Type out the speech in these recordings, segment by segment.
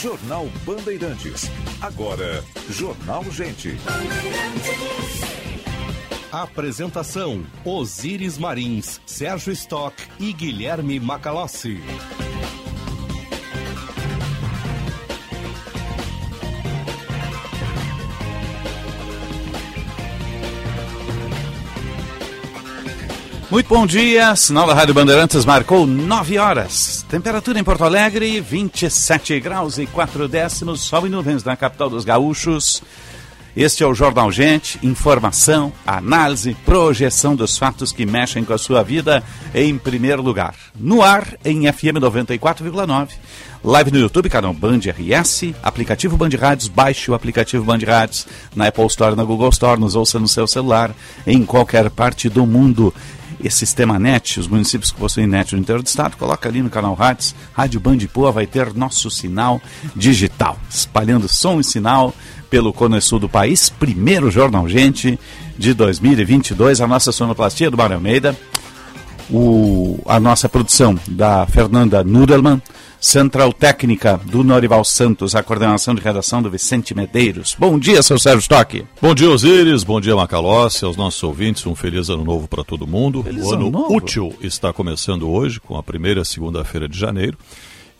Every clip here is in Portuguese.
Jornal Bandeirantes. Agora, Jornal Gente. Apresentação: Osíris Marins, Sérgio Stock e Guilherme Macalossi. Muito bom dia, sinal da Rádio Bandeirantes marcou 9 horas. Temperatura em Porto Alegre, 27 graus e 4 décimos, sol e nuvens na capital dos gaúchos. Este é o Jornal Gente, informação, análise, projeção dos fatos que mexem com a sua vida em primeiro lugar. No ar, em FM 94,9. Live no YouTube, canal Band RS, aplicativo Band Rádios, baixe o aplicativo Band Rádios na Apple Store, na Google Store, nos ouça no seu celular, em qualquer parte do mundo esse sistema NET, os municípios que possuem NET no interior do estado, coloca ali no canal Rádios, Rádio Band Poa vai ter nosso sinal digital, espalhando som e sinal pelo Cone Sul do país, primeiro Jornal Gente de 2022, a nossa sonoplastia do Mário Almeida, o, a nossa produção da Fernanda Nudelman, Central Técnica do Norival Santos, a coordenação de redação do Vicente Medeiros. Bom dia, seu Sérgio Stock. Bom dia, Osíris. Bom dia, Macalossi, aos nossos ouvintes. Um feliz ano novo para todo mundo. Feliz o ano, ano útil está começando hoje, com a primeira segunda-feira de janeiro.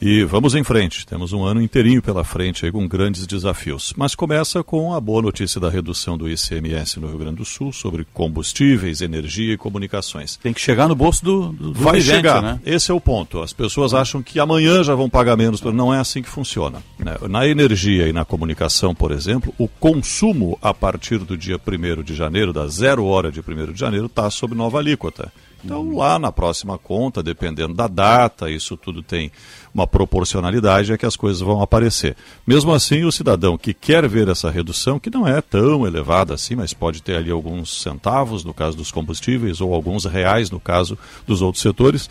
E vamos em frente, temos um ano inteirinho pela frente aí com grandes desafios. Mas começa com a boa notícia da redução do ICMS no Rio Grande do Sul sobre combustíveis, energia e comunicações. Tem que chegar no bolso do, do, Vai vigente, chegar, né? esse é o ponto. As pessoas acham que amanhã já vão pagar menos, mas não é assim que funciona. né? Na energia e na comunicação, por exemplo, o consumo a partir do dia 1 de janeiro, da zero hora de 1 de janeiro, está sob nova alíquota. Então, lá na próxima conta, dependendo da data, isso tudo tem uma proporcionalidade, é que as coisas vão aparecer. Mesmo assim, o cidadão que quer ver essa redução, que não é tão elevada assim, mas pode ter ali alguns centavos no caso dos combustíveis, ou alguns reais no caso dos outros setores,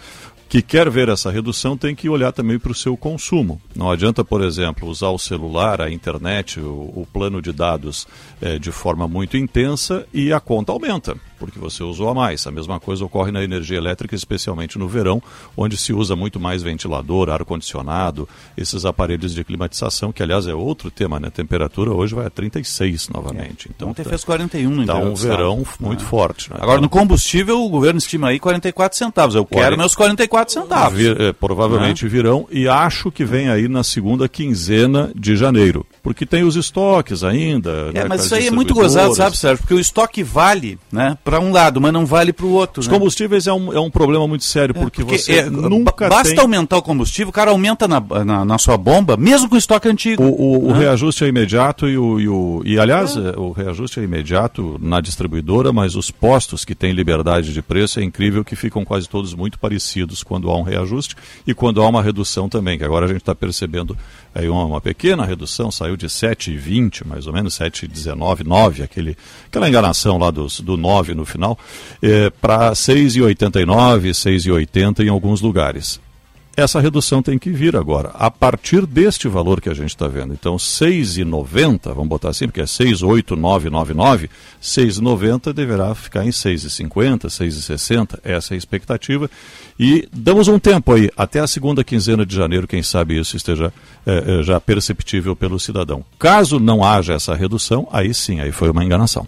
que quer ver essa redução tem que olhar também para o seu consumo. Não adianta, por exemplo, usar o celular, a internet, o, o plano de dados eh, de forma muito intensa e a conta aumenta, porque você usou a mais. A mesma coisa ocorre na energia elétrica, especialmente no verão, onde se usa muito mais ventilador, ar-condicionado, esses aparelhos de climatização, que aliás é outro tema, né? A temperatura hoje vai a 36 novamente. Então Ontem tá, fez 41 no tá interior um do estado. verão muito forte. né? Agora, no combustível, o governo estima aí 44 centavos. Eu quero Quarenta- meus 44 centavos. Vir- eh, provavelmente virão e acho que vem aí na segunda quinzena de janeiro, porque tem os estoques ainda. É, né, mas isso aí é muito gozado, sabe, Sérgio? Porque o estoque vale né, para um lado, mas não vale para o outro. Os né? combustíveis é um, é um problema muito sério, porque, Porque você é, nunca ba- basta tem... aumentar o combustível, o cara aumenta na, na, na sua bomba, mesmo com o estoque antigo. O, o- o Né? reajuste é imediato e, o, e, o- e, aliás, eh, o reajuste é imediato na distribuidora, mas os postos que têm liberdade de preço é incrível que ficam quase todos muito parecidos quando há um reajuste e quando há uma redução também, que agora a gente está percebendo aí uma, uma pequena redução, saiu de 7,20 mais ou menos, 7,19, 9, aquele, aquela enganação lá dos, do 9 no final, eh, para 6,89, 6,80 em alguns lugares essa redução tem que vir agora, a partir deste valor que a gente está vendo. Então, 6,90, vamos botar assim, porque é 6,8999, 6,90 deverá ficar em 6,50, 6,60, essa é a expectativa. E damos um tempo aí, até a segunda quinzena de janeiro, quem sabe isso esteja eh, já perceptível pelo cidadão. Caso não haja essa redução, aí sim, aí foi uma enganação.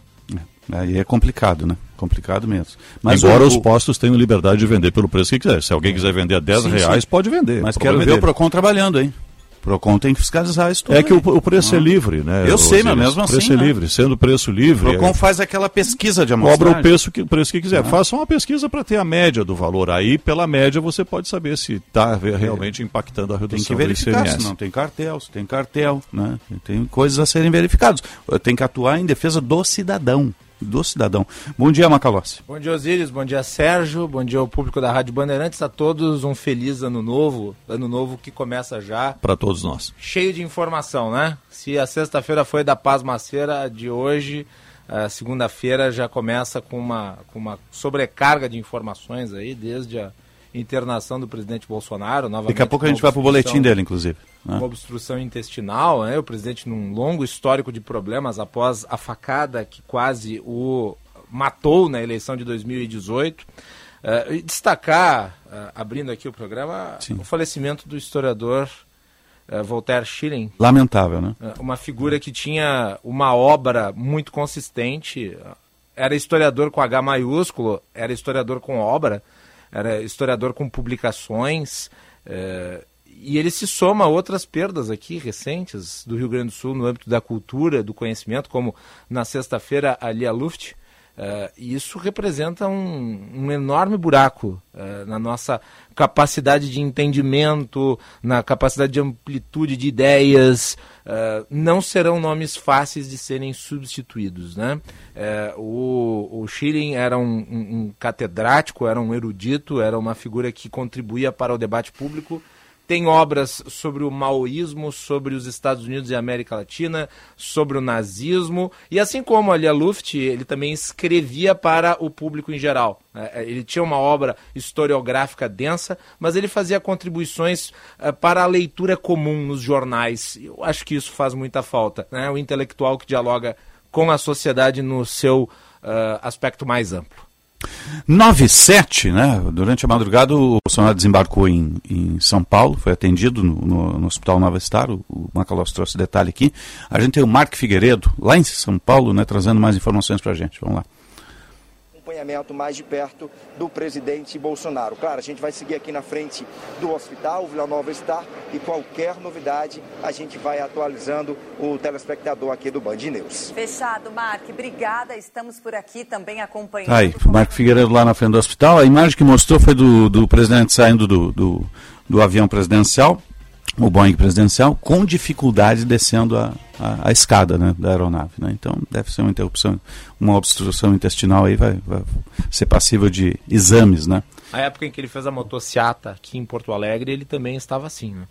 Aí é complicado, né? Complicado mesmo. Mas Embora o- os o- postos tenham liberdade de vender pelo preço que quiser. Se alguém quiser vender a 10 Sim, reais, sim. pode vender. Mas O quero é ver o. PROCON trabalhando, hein? O PROCON tem que fiscalizar isso tudo. É que o, o preço é livre, né? Eu sei, mas mesmo O preço assim, é né? livre. Sendo preço O livre, PROCON é, faz aquela pesquisa de cobra amostragem. o preço que, o preço que quiser. Faça uma pesquisa para ter a média do valor. Aí, pela média, você pode saber se está realmente impactando a Tem que redução do verificar ICMS. se não tem cartel, se tem cartel, né? Tem coisas a serem verificadas. Tem que atuar em defesa do cidadão. Do cidadão. Bom dia, Macalossi. Bom dia, Osíris. Bom dia, Sérgio. Bom dia ao público da Rádio Bandeirantes. A todos um feliz ano novo. Ano novo que começa já Para todos nós. cheio de informação, né? Se a sexta-feira foi da Pasmaceira, a de hoje, a segunda-feira já começa com uma, com uma sobrecarga de informações aí, desde a internação do presidente Bolsonaro. Novamente, Daqui a pouco a gente vai pro obstrução- boletim dele, inclusive. né? uma obstrução intestinal, né? o presidente num longo histórico de problemas após a facada que quase o matou na eleição de 2018. Eh, e destacar, eh, abrindo aqui o programa, Sim. o falecimento do historiador uh, Voltaire Schilling. Lamentável, né? Uh, uma figura que tinha uma obra muito consistente, era historiador com H maiúsculo, era historiador com obra, era historiador com publicações, uh, e ele se soma a outras perdas aqui recentes do Rio Grande do Sul no âmbito da cultura, do conhecimento, como na sexta-feira a Luft, Uh, e isso representa um, um enorme buraco uh, na nossa capacidade de entendimento, na capacidade de amplitude de ideias. Uh, não serão nomes fáceis de serem substituídos. Né? o, o Schilling era um, um, um catedrático, era um erudito, era uma figura que contribuía para o debate público tem obras sobre o maoísmo, sobre os Estados Unidos e América Latina, sobre o nazismo. E assim como ali a Luft, ele também escrevia para o público em geral. É, é, ele tinha uma obra historiográfica densa, mas ele fazia contribuições é, para a leitura comum nos jornais. Eu acho que isso faz muita falta. Né? O intelectual que dialoga com a sociedade no seu uh, aspecto mais amplo. 9 né? Durante a madrugada o Bolsonaro desembarcou em, em São Paulo, foi atendido no, no, no Hospital Nova Star, o, o Macalós trouxe detalhe aqui. A gente tem o Marco Figueiredo, lá em São Paulo, né, trazendo mais informações para a gente. Vamos lá acompanhamento mais de perto do presidente Bolsonaro. Claro, a gente vai seguir aqui na frente do hospital, o Vila Nova está, e qualquer novidade a gente vai atualizando o telespectador aqui do Band News. Fechado, Mark. Obrigada. Estamos por aqui também acompanhando. Tá aí, o Marco Figueiredo lá na frente do hospital. A imagem que mostrou foi do, do presidente saindo do, do, do avião presidencial o Boeing presidencial com dificuldade descendo a, a, a escada né, da aeronave. Né? Então deve ser uma interrupção, uma obstrução intestinal aí vai, vai, ser passível de exames, né? A época em que ele fez a motociata aqui em Porto Alegre, ele também estava assim, né?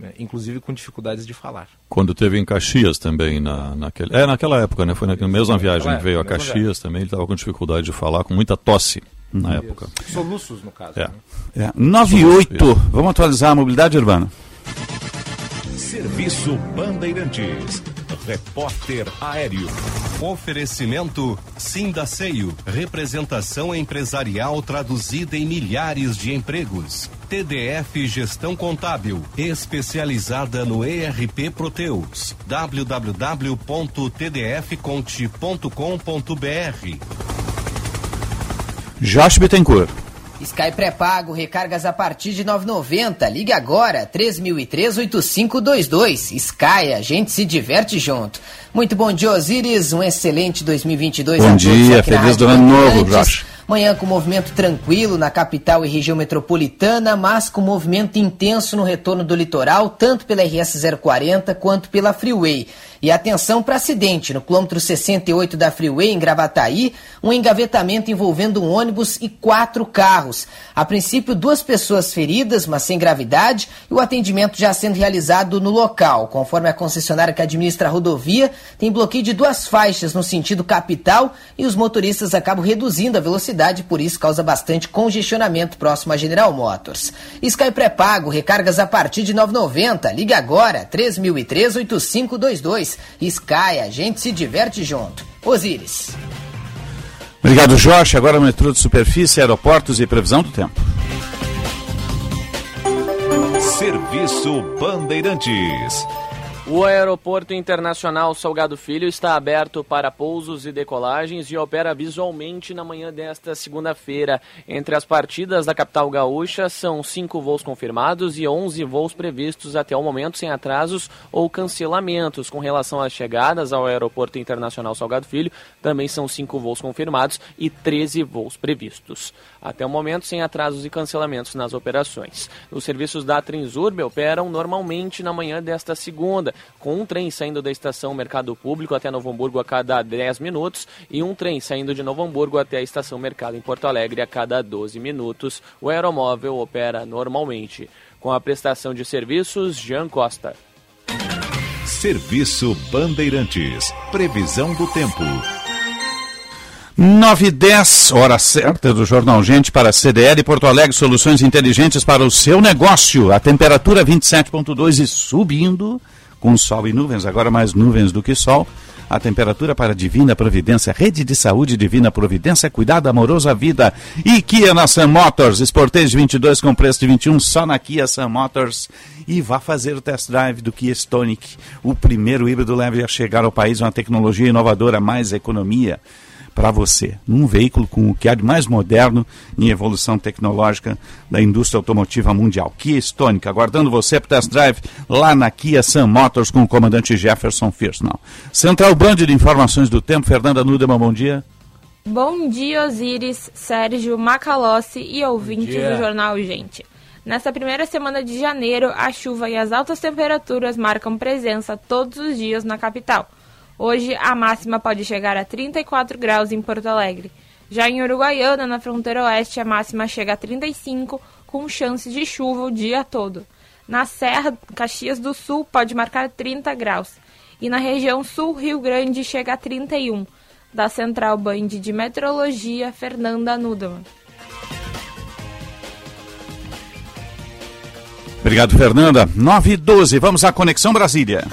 É, inclusive com dificuldades de falar. Quando teve em Caxias também, na, naquele, é naquela época, né? Foi na mesma viagem que veio a Caxias viagem. também, ele estava com dificuldade de falar, com muita tosse na Isso. época. Soluços, no caso. É. Né? É. 9 e 8, vamos atualizar a mobilidade urbana. Serviço Bandeirantes. Repórter Aéreo. Oferecimento Sindaceio. Representação empresarial traduzida em milhares de empregos. TDF Gestão Contábil. Especializada no ERP Proteus. www.tdfconte.com.br. Josh Bittencourt. Sky pré-pago, recargas a partir de 9,90. Ligue agora, 3003-8522. Sky, a gente se diverte junto. Muito bom dia, Osiris. Um excelente 2022 bom dia, feliz do ano novo, Josh. Manhã com movimento tranquilo na capital e região metropolitana, mas com movimento intenso no retorno do litoral, tanto pela RS 040 quanto pela Freeway. E atenção para acidente no quilômetro 68 da Freeway, em Gravataí, um engavetamento envolvendo um ônibus e quatro carros. A princípio, duas pessoas feridas, mas sem gravidade, e o atendimento já sendo realizado no local. Conforme a concessionária que administra a rodovia, tem bloqueio de duas faixas no sentido capital e os motoristas acabam reduzindo a velocidade, por isso causa bastante congestionamento próximo a General Motors. Sky pré-pago, recargas a partir de 9,90. Ligue agora, 3003 8522 Sky, a gente se diverte junto. Osíris. Obrigado, Jorge. Agora metrô de superfície, aeroportos e previsão do tempo. Serviço Bandeirantes. O Aeroporto Internacional Salgado Filho está aberto para pousos e decolagens e opera visualmente na manhã desta segunda-feira. Entre as partidas da capital gaúcha, são cinco voos confirmados e 11 voos previstos até o momento, sem atrasos ou cancelamentos. Com relação às chegadas ao Aeroporto Internacional Salgado Filho, também são cinco voos confirmados e 13 voos previstos. Até o momento, sem atrasos e cancelamentos nas operações. Os serviços da Transurb operam normalmente na manhã desta segunda com um trem saindo da estação Mercado Público até Novo Hamburgo a cada 10 minutos e um trem saindo de Novo Hamburgo até a estação Mercado em Porto Alegre a cada 12 minutos. O aeromóvel opera normalmente. Com a prestação de serviços, Jean Costa. Serviço Bandeirantes. Previsão do tempo. 9 e 10, hora certa do Jornal Gente para a CDL Porto Alegre, soluções inteligentes para o seu negócio. A temperatura 27.2 e subindo com sol e nuvens, agora mais nuvens do que sol. A temperatura para Divina Providência, Rede de Saúde Divina Providência, cuidado amoroso à vida. E Kia na Sun Motors, Sportage 22 com preço de 21 só na Kia Sun Motors. E vá fazer o test drive do Kia Stonic, o primeiro híbrido leve a chegar ao país, uma tecnologia inovadora, mais economia para você, num veículo com o que há de mais moderno em evolução tecnológica da indústria automotiva mundial. Kia Stonic, aguardando você para test drive lá na Kia Sun Motors com o comandante Jefferson Firsnall. Central Band de Informações do Tempo, Fernanda Nudeman, bom dia. Bom dia, Osiris, Sérgio, Macalossi e ouvintes do Jornal Gente. Nessa primeira semana de janeiro, a chuva e as altas temperaturas marcam presença todos os dias na capital. Hoje, a máxima pode chegar a 34 graus em Porto Alegre. Já em Uruguaiana, na fronteira oeste, a máxima chega a 35, com chance de chuva o dia todo. Na Serra, Caxias do Sul pode marcar 30 graus. E na região sul, Rio Grande chega a 31. Da Central Band de Meteorologia, Fernanda Nudemann. Obrigado, Fernanda. 9 e 12, vamos à Conexão Brasília.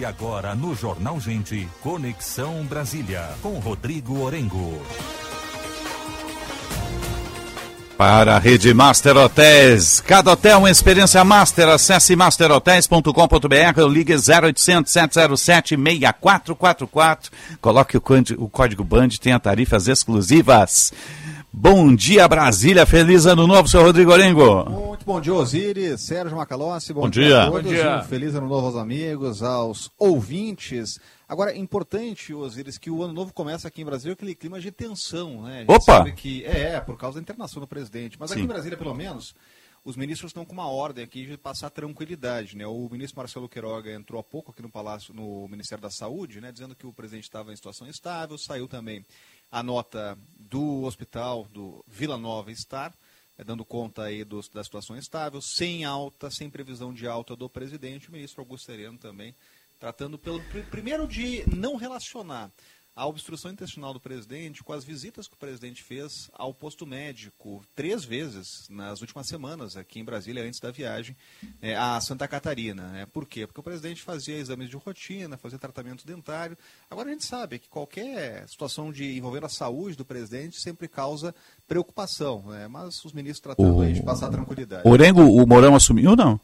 E agora no Jornal Gente, Conexão Brasília, com Rodrigo Orengo. Para a rede Master Hotéis. Cada hotel uma experiência master. Acesse masterhotels.com.br ou ligue 0800 707 6444. Coloque o, o código BAND, tenha tarifas exclusivas. Bom dia, Brasília. Feliz ano novo, seu Rodrigo Orengo. Muito bom dia, Osiris, Sérgio Macalossi. Bom, bom dia. dia. a todos. Bom dia. Um feliz ano novo aos amigos, aos ouvintes. Agora, importante, Osiris, que o ano novo começa aqui em Brasília aquele clima de tensão, né? Opa! sabe que é, é, por causa da internação do presidente. Mas aqui Sim. em Brasília, pelo menos, os ministros estão com uma ordem aqui de passar tranquilidade, né? O ministro Marcelo Queiroga entrou há pouco aqui no Palácio, no Ministério da Saúde, né? Dizendo que o presidente estava em situação estável, saiu também a nota do hospital do Vila Nova Star, é, dando conta aí do, da situação estável, sem alta, sem previsão de alta do presidente, o ministro Augusto Sereno também tratando pelo primeiro de não relacionar a obstrução intestinal do presidente com as visitas que o presidente fez ao posto médico três vezes nas últimas semanas aqui em Brasília antes da viagem é, a Santa Catarina. Né? Por quê? Porque o presidente fazia exames de rotina, fazia tratamento dentário. Agora a gente sabe que qualquer situação de envolver a saúde do presidente sempre causa preocupação, né? mas os ministros tratando O- aí de passar tranquilidade. Orengo, o Mourão assumiu ou não?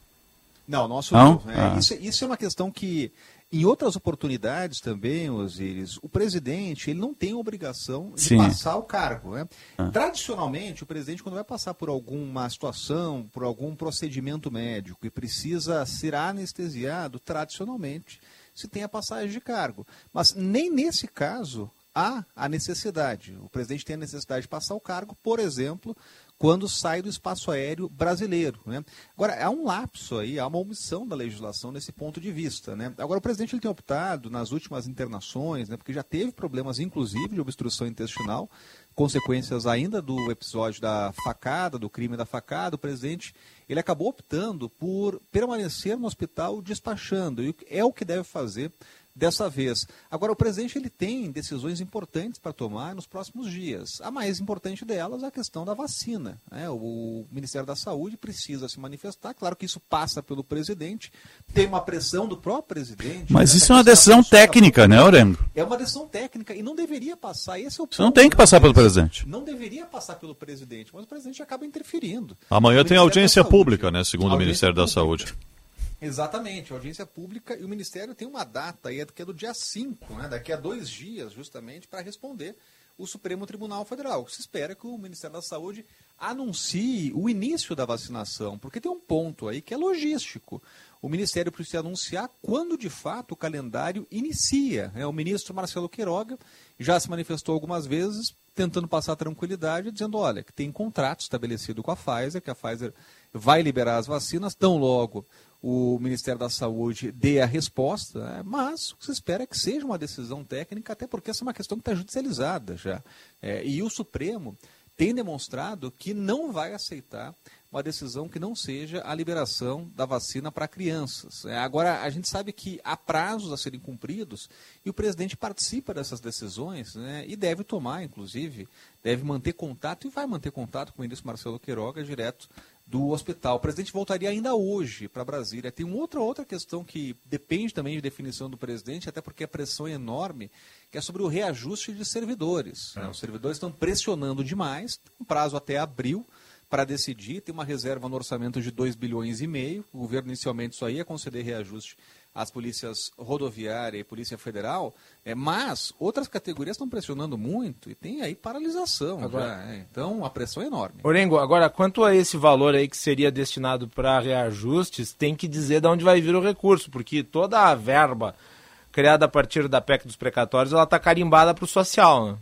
Não, não Não? assumiu. É, Ah. isso, isso é uma questão que, em outras oportunidades também, Osiris, o presidente ele não tem obrigação de Sim. passar o cargo. Né? Ah. Tradicionalmente, o presidente, quando vai passar por alguma situação, por algum procedimento médico e precisa ser anestesiado, tradicionalmente se tem a passagem de cargo. Mas nem nesse caso há a necessidade. O presidente tem a necessidade de passar o cargo, por exemplo, quando sai do espaço aéreo brasileiro. Né? Agora, há um lapso aí, há uma omissão da legislação nesse ponto de vista. Né? Agora, o presidente ele tem optado nas últimas internações, né, porque já teve problemas, inclusive, de obstrução intestinal, consequências ainda do episódio da facada, do crime da facada, o presidente ele acabou optando por permanecer no hospital despachando, e é o que deve fazer dessa vez. Agora, o presidente ele tem decisões importantes para tomar nos próximos dias. A mais importante delas é a questão da vacina. né? O Ministério da Saúde precisa se manifestar. Claro que isso passa pelo presidente, tem uma pressão do próprio presidente. Mas né, isso é uma decisão técnica, né, Orengo? é uma decisão técnica e não deveria passar. Esse é o Você não ponto, tem que passar pelo presidente. Não deveria passar pelo presidente, mas o presidente acaba interferindo. Amanhã tem audiência pública, né? Segundo o Ministério da. Saúde. Exatamente, audiência pública e o Ministério tem uma data aí, que é do dia 5, né, daqui a dois dias, justamente, para responder o Supremo Tribunal Federal. Se espera que o Ministério da Saúde anuncie o início da vacinação, porque tem um ponto aí que é logístico. O Ministério precisa anunciar quando de fato o calendário inicia. né? O ministro Marcelo Queiroga já se manifestou algumas vezes tentando passar tranquilidade, dizendo, olha, que tem contrato estabelecido com a Pfizer, que a Pfizer vai liberar as vacinas, tão logo o Ministério da Saúde dê a resposta, né? mas o que se espera é que seja uma decisão técnica, até porque essa é uma questão que está judicializada já. É, e o Supremo tem demonstrado que não vai aceitar uma decisão que não seja a liberação da vacina para crianças. É, agora, a gente sabe que há prazos a serem cumpridos e o presidente participa dessas decisões né, e deve tomar, inclusive, deve manter contato e vai manter contato com o ministro Marcelo Queiroga direto do hospital. O presidente voltaria ainda hoje para Brasília. Tem uma outra, outra questão que depende também de definição do presidente, até porque a pressão é enorme, que é sobre o reajuste de servidores. Né? Os servidores estão pressionando demais, um prazo até abril para decidir, tem uma reserva no orçamento de 2 bilhões e meio. O governo inicialmente só ia conceder reajuste às polícias rodoviária e polícia federal, é, mas outras categorias estão pressionando muito e tem aí paralisação. Agora, já, é, então a pressão é enorme. Orengo, agora quanto a esse valor aí que seria destinado para reajustes, tem que dizer de onde vai vir o recurso, porque toda a verba criada a partir da PEC dos precatórios, ela está carimbada para o social, né?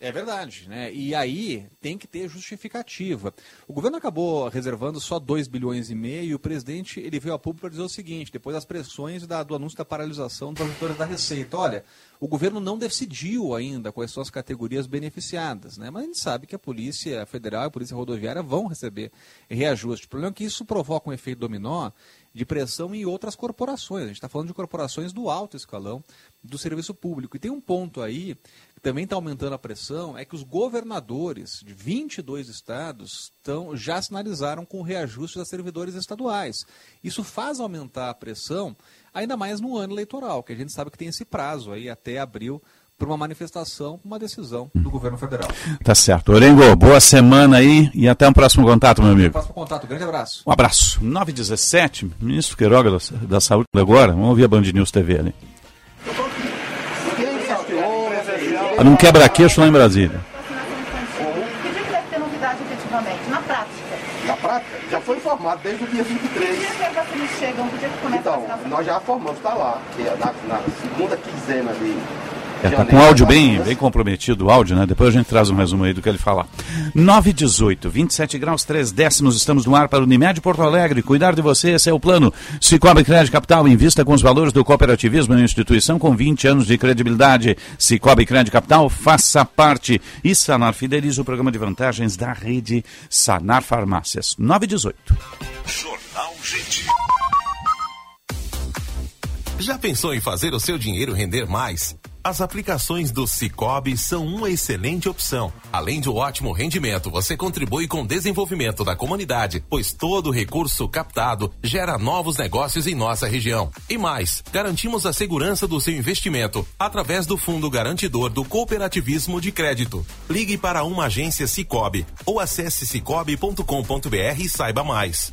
É verdade, né? E aí tem que ter justificativa. O governo acabou reservando só 2 bilhões e meio e o presidente ele veio a público para dizer o seguinte, depois das pressões da, do anúncio da paralisação dos auditores da Receita. Olha, o governo não decidiu ainda quais são as categorias beneficiadas, né? Mas a gente sabe que a Polícia Federal e a Polícia Rodoviária vão receber reajuste. O problema é que isso provoca um efeito dominó de pressão em outras corporações. A gente está falando de corporações do alto escalão do serviço público. E tem um ponto aí também está aumentando a pressão, é que os governadores de 22 estados tão, já sinalizaram com reajuste das servidores estaduais. Isso faz aumentar a pressão, ainda mais no ano eleitoral, que a gente sabe que tem esse prazo aí até abril para uma manifestação, uma decisão do governo federal. Tá certo. Orengo, boa semana aí e até um próximo contato, meu amigo. Próximo contato, grande abraço. Um abraço. 9h17, ministro Queiroga da, da Saúde agora, vamos ouvir a Band News TV ali. Não quebra-queixo lá em Brasília. O que deve ter novidade efetivamente, na prática? Na prática, já foi informado desde o dia 23. Que dia que vacinas chegam? Que dia que começa então, a vacinação? nós já formamos, está lá, que é na, na segunda quinzena de é, tá com o áudio bem, bem comprometido, o áudio, né? Depois a gente traz um resumo aí do que ele falar. 9 e 18, 27 graus 3 décimos, estamos no ar para o Unimed Porto Alegre. Cuidar de você, esse é o plano. Cicobi Crédito Capital, invista com os valores do cooperativismo em instituição com 20 anos de credibilidade. Cicobi Crédito Capital, faça parte. E Sanar fideliza o programa de vantagens da rede Sanar Farmácias. 9 e 18. Jornal Gente. Já pensou em fazer o seu dinheiro render mais? As aplicações do Cicobi são uma excelente opção. Além de um ótimo rendimento, você contribui com o desenvolvimento da comunidade, pois todo recurso captado gera novos negócios em nossa região. E mais, garantimos a segurança do seu investimento através do Fundo Garantidor do Cooperativismo de Crédito. Ligue para uma agência Cicobi ou acesse cicobi.com.br e saiba mais.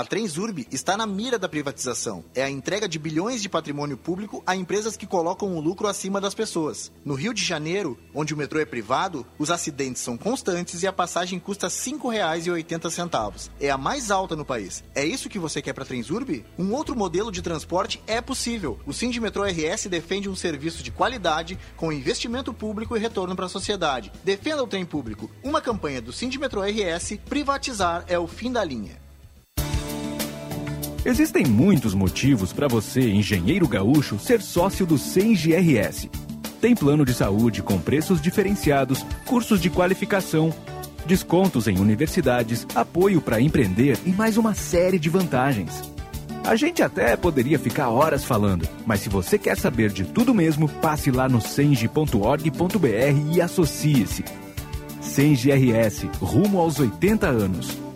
A Transurb está na mira da privatização. É a entrega de bilhões de patrimônio público a empresas que colocam o lucro acima das pessoas. No Rio de Janeiro, onde o metrô é privado, os acidentes são constantes e a passagem custa R$ 5,80. É a mais alta no país. É isso que você quer para a Transurb? Um outro modelo de transporte é possível. O Sindmetrô RS defende um serviço de qualidade com investimento público e retorno para a sociedade. Defenda o trem público. Uma campanha do Sindmetrô RS, privatizar é o fim da linha. Existem muitos motivos para você, engenheiro gaúcho, ser sócio do CENGRS. Tem plano de saúde com preços diferenciados, cursos de qualificação, descontos em universidades, apoio para empreender e mais uma série de vantagens. A gente até poderia ficar horas falando, mas se você quer saber de tudo mesmo, passe lá no senge.org.br e associe-se. CENGRS, rumo aos 80 anos.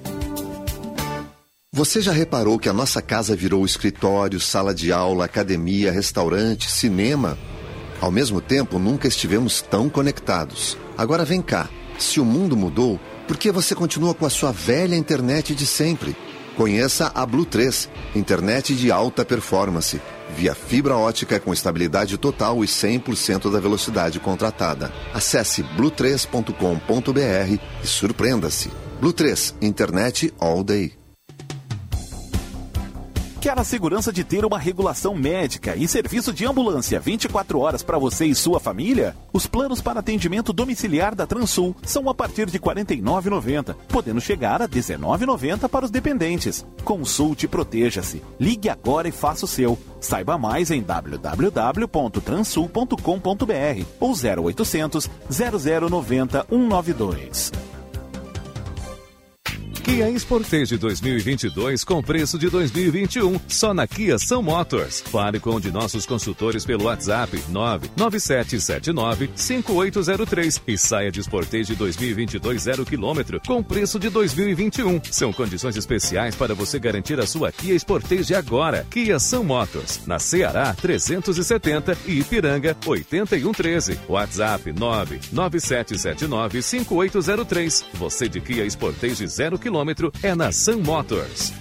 Você já reparou que a nossa casa virou escritório, sala de aula, academia, restaurante, cinema? Ao mesmo tempo, nunca estivemos tão conectados. Agora vem cá. Se o mundo mudou, por que você continua com a sua velha internet de sempre? Conheça a Blue 3, internet de alta performance, via fibra ótica com estabilidade total e 100% da velocidade contratada. Acesse blue3.com.br e surpreenda-se. Blue 3, internet all day. Quer a segurança de ter uma regulação médica e serviço de ambulância 24 horas para você e sua família? Os planos para atendimento domiciliar da Transul são a partir de R$ 49,90, podendo chegar a R$ 19,90 para os dependentes. Consulte e proteja-se. Ligue agora e faça o seu. Saiba mais em www.transul.com.br ou 0800 0090 192. Kia Sportage 2022 com preço de 2021, só na Kia São Motors. Fale com um de nossos consultores pelo WhatsApp 997795803 e saia de Sportage 2022 zero quilômetro com preço de 2021. São condições especiais para você garantir a sua Kia Sportage agora. Kia São Motors, na Ceará 370 e Ipiranga 8113. WhatsApp 997795803. Você de Kia Sportage zero quilômetro é na Sun Motors.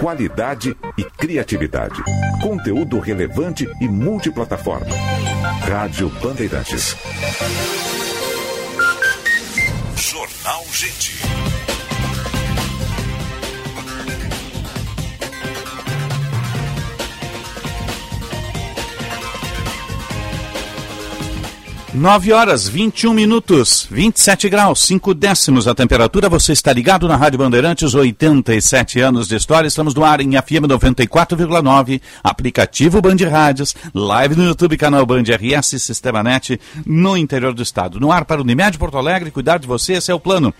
Qualidade e criatividade. Conteúdo relevante e multiplataforma. Rádio Bandeirantes. 9 horas 21 minutos, 27 graus, 5 décimos a temperatura. Você está ligado na Rádio Bandeirantes, 87 anos de história. Estamos no ar em FM 94,9, aplicativo Band Rádios, live no YouTube, canal Band RS, Sistema Net, no interior do estado. No ar para o Unimed Porto Alegre, cuidar de você, esse é o plano.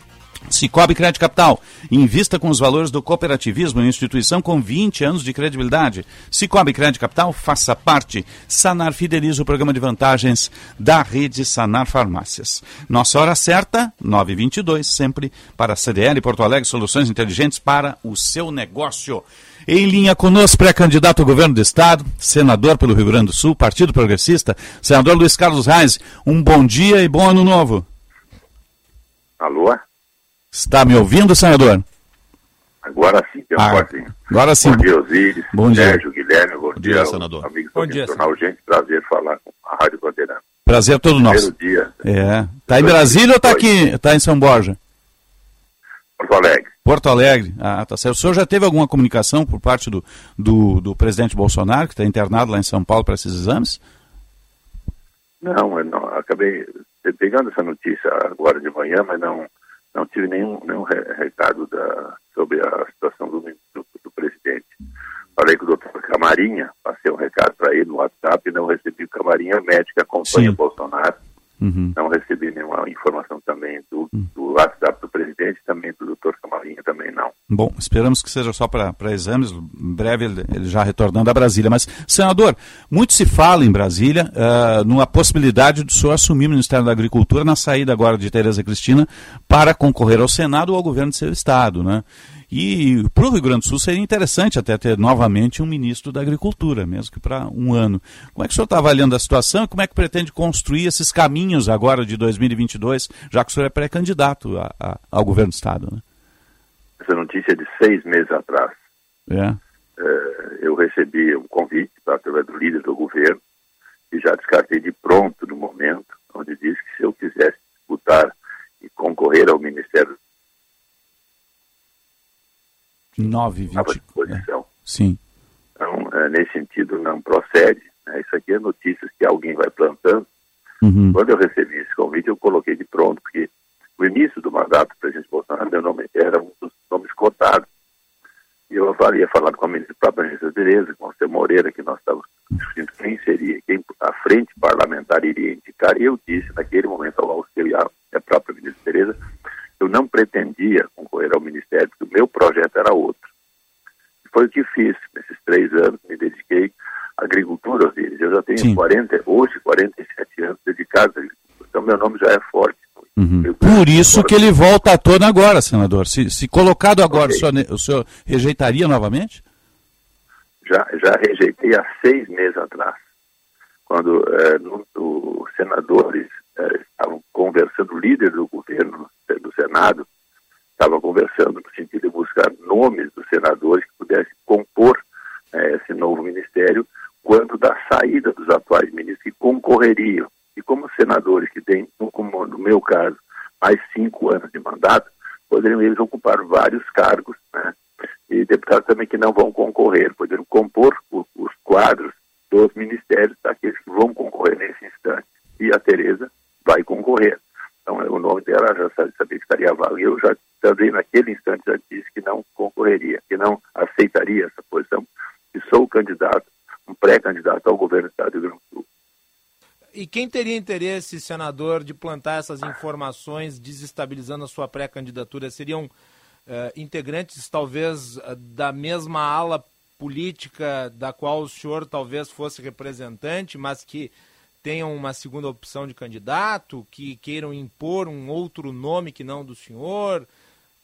Cicobi Crédito Capital. Invista com os valores do cooperativismo instituição com 20 anos de credibilidade. Cicobi Crédito Capital, faça parte. Sanar fideliza o programa de vantagens da rede Sanar Farmácias. Nossa hora certa, 9h22, sempre para a CDL Porto Alegre, soluções inteligentes para o seu negócio. Em linha conosco, pré-candidato ao governo do Estado, senador pelo Rio Grande do Sul, Partido Progressista, senador Luiz Carlos Reis. Um bom dia e bom ano novo. Alô? Está me ouvindo, senador? Agora sim, tem um Ah, cortinho. agora sim. Bom dia, Osíris. Bom dia. Sérgio, Guilherme, bom, dia, dia, senador. Amigos Bom dia, Jornal Gente, prazer falar com a Rádio Bandeirante. Prazer todo nosso. Primeiro dia, É. Tá em Brasília ou está aqui? Está em São Borja? Porto Alegre. Porto Alegre. Ah, tá certo. O senhor já teve alguma comunicação por parte do, do, do presidente Bolsonaro, que está internado lá em São Paulo para esses exames? Não, eu não, acabei pegando essa notícia agora de manhã, mas não, não tive nenhum, nenhum re- recado da, sobre a situação do, do, do presidente. Falei com o doutor Camarinha, passei um recado para ele no WhatsApp e não recebi. O Camarinha médico, que acompanha Sim. Bolsonaro. Uhum. Não recebi nenhuma informação também do, do WhatsApp do presidente, também do doutor Camarinha, também não. Bom, esperamos que seja só para exames, em breve ele, ele já retornando a Brasília. Mas, senador, muito se fala em Brasília ah, numa possibilidade do senhor assumir o Ministério da Agricultura na saída agora de Tereza Cristina para concorrer ao Senado ou ao governo do seu estado, né? E para o Rio Grande do Sul seria interessante até ter novamente um ministro da Agricultura, mesmo que para um ano. Como é que o senhor está avaliando a situação e como é que pretende construir esses caminhos agora de 2022, já que o senhor é pré-candidato a- a- ao governo do estado, né? Essa notícia é de seis meses atrás. É. Eh, eu recebi um convite tá, através do líder do governo e já descartei de pronto no momento, onde disse que se eu quisesse disputar e concorrer ao Ministério 9, estava à 20. disposição. Sim. Então, eh, nesse sentido, não procede. né? Isso aqui é notícias que alguém vai plantando. Uhum. Quando eu recebi esse convite, eu coloquei de pronto, porque o início do mandato do presidente Bolsonaro, meu nome era um dos nomes cotados. E eu havia falado com a ministra, própria ministra Tereza, com o seu Moreira, que nós estávamos discutindo quem seria, quem a frente parlamentar iria indicar. E eu disse, naquele momento, ao seu e à própria ministra Tereza, eu não pretendia concorrer ao ministério, porque o meu projeto era outro. E foi o que fiz nesses três anos, me dediquei à agricultura, Osiris. Eu já tenho Sim. 40, hoje 47 anos dedicados à agricultura. Então, meu nome já é forte. Uhum. Por isso que ele volta à tona agora, senador. Se, se colocado agora, o, senhor, o senhor rejeitaria novamente? já, já rejeitei há seis meses atrás, quando no- os senadores eh, estavam conversando, o líder do governo, eh, do Senado, estava conversando no sentido de buscar nomes dos senadores que pudessem compor eh, esse novo ministério, quando da saída dos atuais ministros que concorreriam. E como senadores que têm, no- como no meu caso, mais cinco anos de mandato, poderiam eles ocupar vários cargos, né? e deputados também que não vão concorrer, poderiam compor o- os quadros dos ministérios daqueles que vão concorrer nesse instante. E a Tereza vai concorrer. Então, o nome dela já sa- sabia que estaria vago. Eu já também, naquele instante, já disse que não concorreria, que não aceitaria essa posição, que sou candidato, um pré-candidato ao governo do Estado do Rio Grande do Sul. E quem teria interesse, senador, de plantar essas informações desestabilizando a sua pré-candidatura? Seriam integrantes talvez da mesma ala política da qual o senhor talvez fosse representante, mas que tenham uma segunda opção de candidato, que queiram impor um outro nome que não do senhor?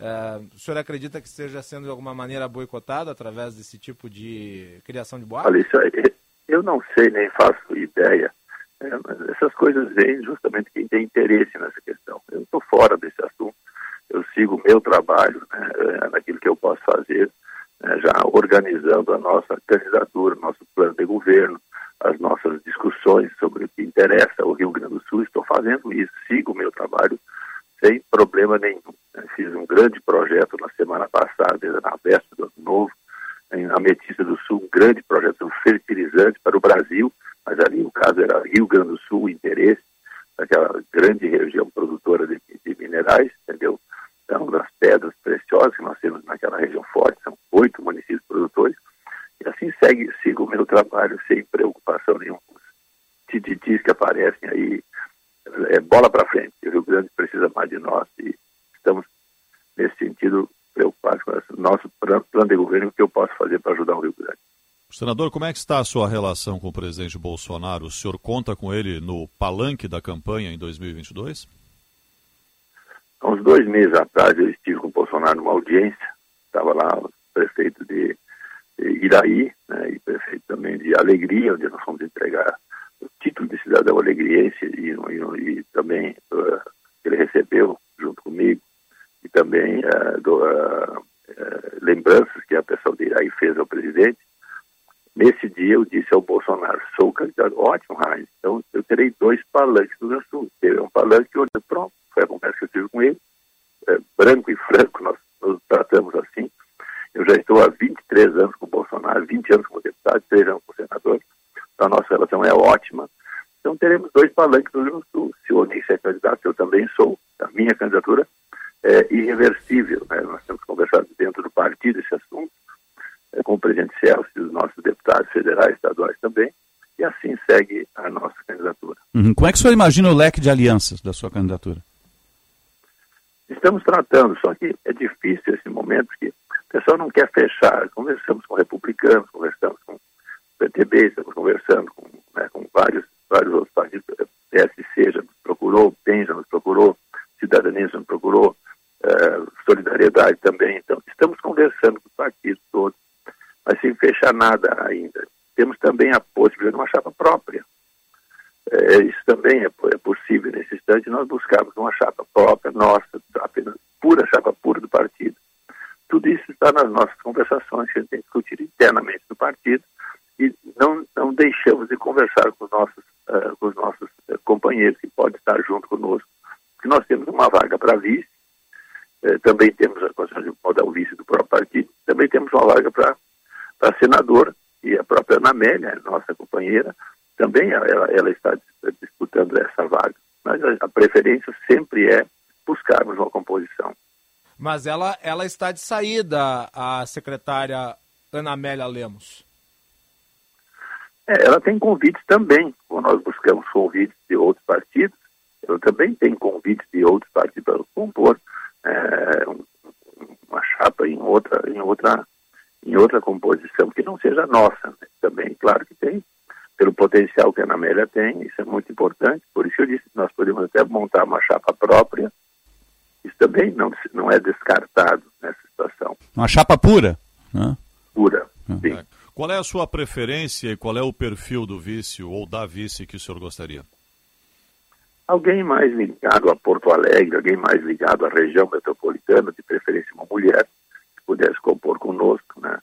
Uh, o senhor acredita que esteja sendo de alguma maneira boicotado através desse tipo de criação de boatos? Olha, isso aí, eu não sei, nem faço ideia. É, essas coisas vêm justamente quem tem interesse nessa questão. Eu estou fora desse assunto. Eu sigo o meu trabalho, né, é, naquilo que eu posso fazer, né, já organizando a nossa candidatura, nosso plano de governo, as nossas discussões sobre o que interessa ao Rio Grande do Sul. Estou fazendo isso, sigo o meu trabalho sem problema nenhum. Fiz um grande projeto na semana passada, na véspera do ano novo, em Ametista do Sul, um grande projeto fertilizante para o Brasil, mas ali o caso era Rio Grande do Sul, o interesse daquela grande região produtora de, de minerais, entendeu? Então, das pedras preciosas que nós temos naquela região forte, são oito municípios produtores, e assim segue, sigo o meu trabalho sem preocupação. Tititis que aparecem aí, é bola para frente. O Rio Grande precisa mais de nós e estamos, nesse sentido, preocupados com o nosso plano de governo, o que eu posso fazer para ajudar o Rio Grande. Senador, como é que está a sua relação com o presidente Bolsonaro? O senhor conta com ele no palanque da campanha em 2022? Há uns dois meses atrás eu estive com o Bolsonaro numa audiência, estava lá o prefeito de, de Iraí né, e prefeito também de Alegria, onde nós fomos entregar o título de cidadão alegriense e, e, e também uh, ele recebeu junto comigo e também uh, do, uh, lembranças que a pessoa de Iraí fez ao presidente Nesse dia eu disse ao Bolsonaro, sou candidato, ótimo, Heinz, então eu terei dois palanques no Rio Sul. Teve um palanque onde, pronto, foi a conversa que eu tive com ele, é, branco e franco, nós nos tratamos assim. Eu já estou há 23 anos com o Bolsonaro, 20 anos como deputado, 3 anos como senador, então a nossa relação é ótima. Então teremos dois palanques no Rio Grande do Sul. Se o Onísio é candidato, eu também sou, a minha candidatura é irreversível. Né? Nós temos conversado dentro do partido esse assunto, é, com o presidente Celso e os nossos deputados federais, estaduais também, e assim segue a nossa candidatura. Uhum. Como é que o senhor imagina o leque de alianças da sua candidatura? Estamos tratando, só que é difícil esse momento, porque o pessoal não quer fechar. Conversamos com republicanos, conversamos com PTB, estamos conversando com, né, com vários, vários outros partidos. PSC já nos procurou, PEN já nos procurou, Cidadania já nos procurou, eh, Solidariedade também. Então, estamos conversando com os partidos todos mas sem fechar nada ainda. Temos também a possibilidade de uma chapa própria. É, isso também é, é, possível nesse instante, nós buscarmos uma chapa própria, nossa, apenas pura chapa pura do partido. Tudo isso está nas nossas conversações que a gente tem discutido internamente no partido e não, não deixamos de conversar com os nossos, uh, com os nossos uh, companheiros que podem estar junto conosco. Porque nós temos uma vaga para vice, uh, também temos a condição de mudar o vice do próprio partido, também temos uma vaga para a senadora e a própria Ana Amélia, nossa companheira, também ela, ela está disputando essa vaga. Mas a, a, preferência sempre é buscarmos uma composição. Mas ela, ela está de saída, a secretária Ana Amélia Lemos. É, ela tem convites também, quando nós buscamos convites de outros partidos, ela também tem convites de outros partidos para compor é, uma chapa em outra, em outra em outra composição que não seja nossa. Né? Também, claro que tem, pelo potencial que a Ana Amélia tem, isso é muito importante. Por isso eu disse que nós podemos até montar uma chapa própria. Isso também não, não é descartado nessa situação. Uma chapa pura? Né? Pura, ah. sim. É. Qual é a sua preferência e qual é o perfil do vice ou da vice que o senhor gostaria? Alguém mais ligado a Porto Alegre, alguém mais ligado à região metropolitana, de preferência uma mulher, pudesse compor conosco, né?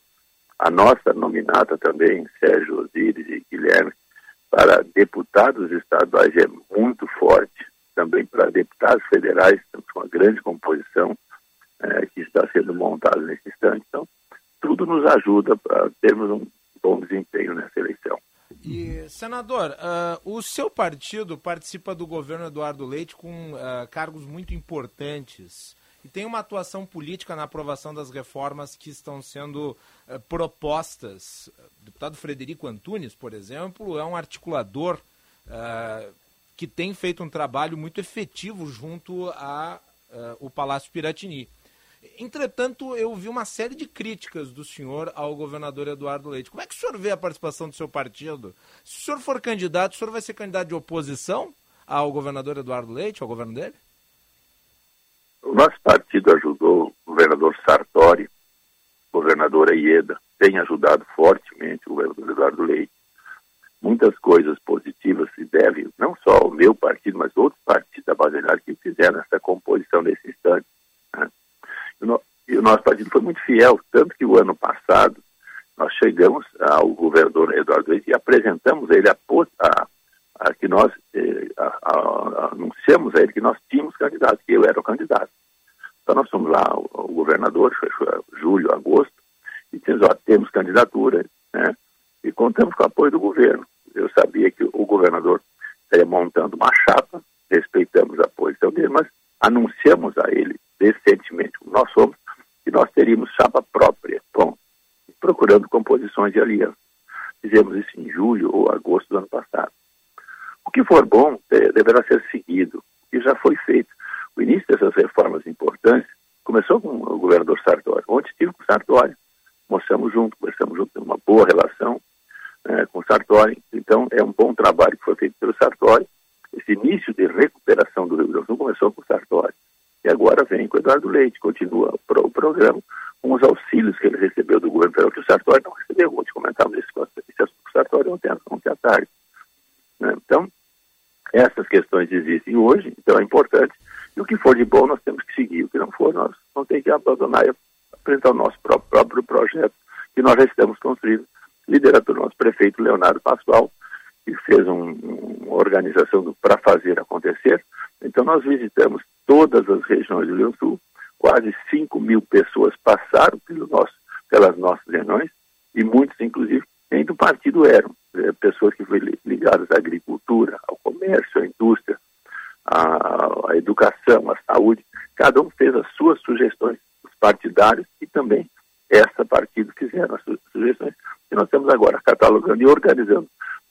A nossa nominata também, Sérgio Osíris e Guilherme, para deputados estaduais é muito forte. Também para deputados federais, estamos com uma grande composição é, que está sendo montada nesse instante. Então, tudo nos ajuda para termos um bom desempenho nessa eleição. E, senador, uh, o seu partido participa do governo Eduardo Leite com uh, cargos muito importantes e tem uma atuação política na aprovação das reformas que estão sendo uh, propostas. O deputado Frederico Antunes, por exemplo, é um articulador uh, que tem feito um trabalho muito efetivo junto ao uh, Palácio Piratini. Entretanto, eu vi uma série de críticas do senhor ao governador Eduardo Leite. Como é que o senhor vê a participação do seu partido? Se o senhor for candidato, o senhor vai ser candidato de oposição ao governador Eduardo Leite, ao governo dele? O nosso partido ajudou o governador Sartori, governadora Ieda, tem ajudado fortemente o governador Eduardo Leite. Muitas coisas positivas se devem, não só ao meu partido, mas outros partidos da base que fizeram essa composição nesse instante. Né? E o nosso partido foi muito fiel, tanto que o ano passado nós chegamos ao governador Eduardo Leite e apresentamos a ele a, a, a que nós eh, a, anunciamos a ele que nós tínhamos candidato, que eu era o candidato. Então nós fomos lá, o, o governador, julho, agosto, e dizemos, ó, temos candidatura, né? E contamos com o apoio do governo. Eu sabia que o governador estaria montando uma chapa, respeitamos a posição dele, mas anunciamos a ele decentemente, como nós somos, que nós teríamos chapa própria, bom, procurando composições de aliança. Fizemos isso em julho ou agosto do ano passado. O que for bom deverá ser seguido, e já foi feito. O início dessas reformas importantes começou com o governador Sartori. Ontem estive com o Sartori, mostramos junto, conversamos junto, temos uma boa relação né, com Sartori. Então, é um bom trabalho que foi feito pelo Sartori. Esse início de recuperação do Rio Grande do Sul começou com Sartori. E agora vem com Eduardo Leite, continua o programa com os auxílios que ele recebeu do governo federal, que o Sartori não recebeu. Ontem comentamos esse, esse assunto com o Sartori ontem, ontem à tarde. Né? Então, essas questões existem hoje, então é importante. E o que for de bom, nós temos que seguir. O que não for, nós não temos que abandonar e apresentar o nosso próprio, próprio projeto, que nós já estamos construindo, liderado pelo nosso prefeito Leonardo Pascoal, que fez um, uma organização para fazer acontecer. Então, nós visitamos todas as regiões do Rio Sul, quase 5 mil pessoas passaram pelo nosso, pelas nossas reuniões, e muitos, inclusive, nem do partido eram. É, pessoas que foram ligadas à agricultura, ao comércio, à indústria, à, à educação, à saúde. Cada um fez as suas sugestões, os partidários e também essa partido fizeram as sugestões. E nós estamos agora catalogando e organizando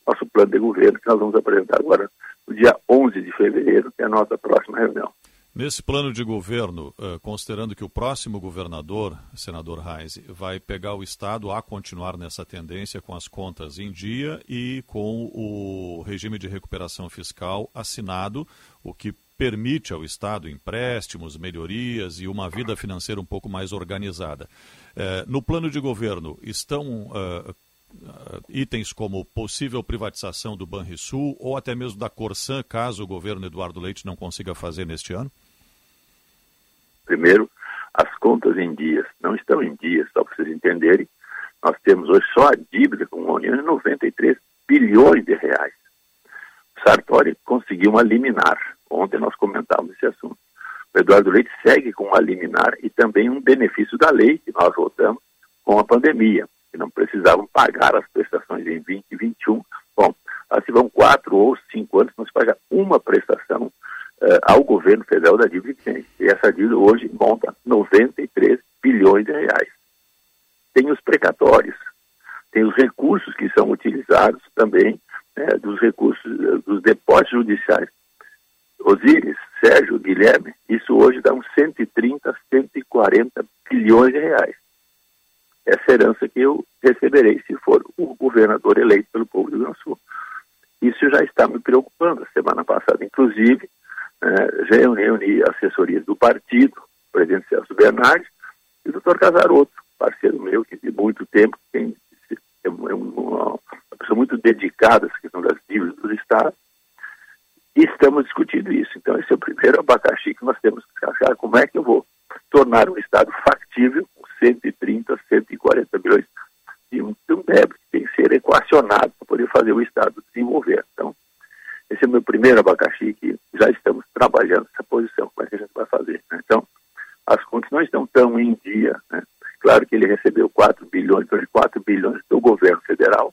nosso plano de governo, que nós vamos apresentar agora no dia 11 de fevereiro, que é a nossa próxima reunião. Nesse plano de governo, uh, considerando que o próximo governador, senador Reis, vai pegar o Estado a continuar nessa tendência com as contas em dia e com o regime de recuperação fiscal assinado, o que permite ao Estado empréstimos, melhorias e uma vida financeira um pouco mais organizada. Uh, no plano de governo, estão uh, itens como possível privatização do Banrisul ou até mesmo da Corsan, caso o governo Eduardo Leite não consiga fazer neste ano? Primeiro, as contas em dias não estão em dias, só para vocês entenderem. Nós temos hoje só a dívida com a União de 93 bilhões de reais. O Sartori conseguiu uma liminar. Ontem nós comentávamos esse assunto. O Eduardo Leite segue com uma liminar e também um benefício da lei que nós votamos com a pandemia que não precisavam pagar as prestações em 2021. Bom, se vão quatro ou cinco anos, se paga uma prestação uh, ao governo federal da dívida vigente. E essa dívida hoje monta 93 bilhões de reais. Tem os precatórios, tem os recursos que são utilizados também, né, dos recursos, dos depósitos judiciais. Osíris, Sérgio, Guilherme, isso hoje dá uns 130, 140 bilhões de reais essa herança que eu receberei se for o governador eleito pelo povo do Rio Grande do Sul. Isso já está me preocupando. Semana passada, inclusive, eh, já reuni assessorias do partido, o presidente Celso Bernardes e o doutor Casaroto, parceiro meu que de muito tempo tem, é uma, uma pessoa muito dedicada à questão das dívidas dos estados. E estamos discutindo isso. Então, esse é o primeiro abacaxi que nós temos que achar como é que eu vou tornar o Estado factível 130, 140 bilhões de um, de um débito que tem que ser equacionado para poder fazer o Estado desenvolver. Então, esse é o meu primeiro abacaxi que já estamos trabalhando essa posição, como é que a gente vai fazer. Né? Então, as contas não estão tão em dia. Né? Claro que ele recebeu 4 bilhões, 4 bilhões do governo federal,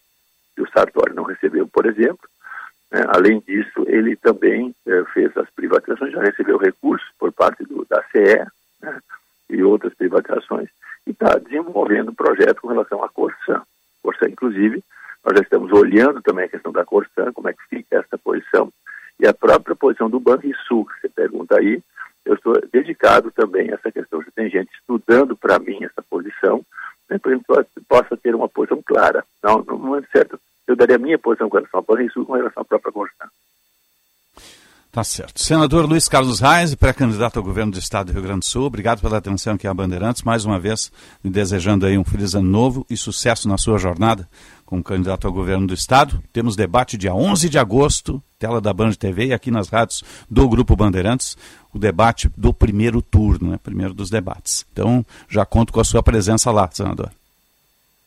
e o Sartori não recebeu, por exemplo. Né? Além disso, ele também eh, fez as privatizações, já recebeu recursos por parte do, da CE né? e outras privatizações e está desenvolvendo um projeto com relação à Corsan. Corsan, inclusive, nós já estamos olhando também a questão da Corsan, como é que fica essa posição, e a própria posição do Banrisul, que você pergunta aí, eu estou dedicado também a essa questão. Já tem gente estudando dando para mim essa posição, né, para que possa ter uma posição clara. Não, não é certo. Daria a minha posição com relação ao Banrisul com relação à própria Constituição. Tá certo. Senador Luiz Carlos Reis, pré-candidato ao governo do Estado do Rio Grande do Sul, obrigado pela atenção aqui a Bandeirantes, mais uma vez me desejando aí um feliz ano novo e sucesso na sua jornada como candidato ao governo do Estado. Temos debate dia 11 de agosto, tela da Band TV e aqui nas rádios do Grupo Bandeirantes, o debate do primeiro turno, né? primeiro dos debates. Então, já conto com a sua presença lá, senador.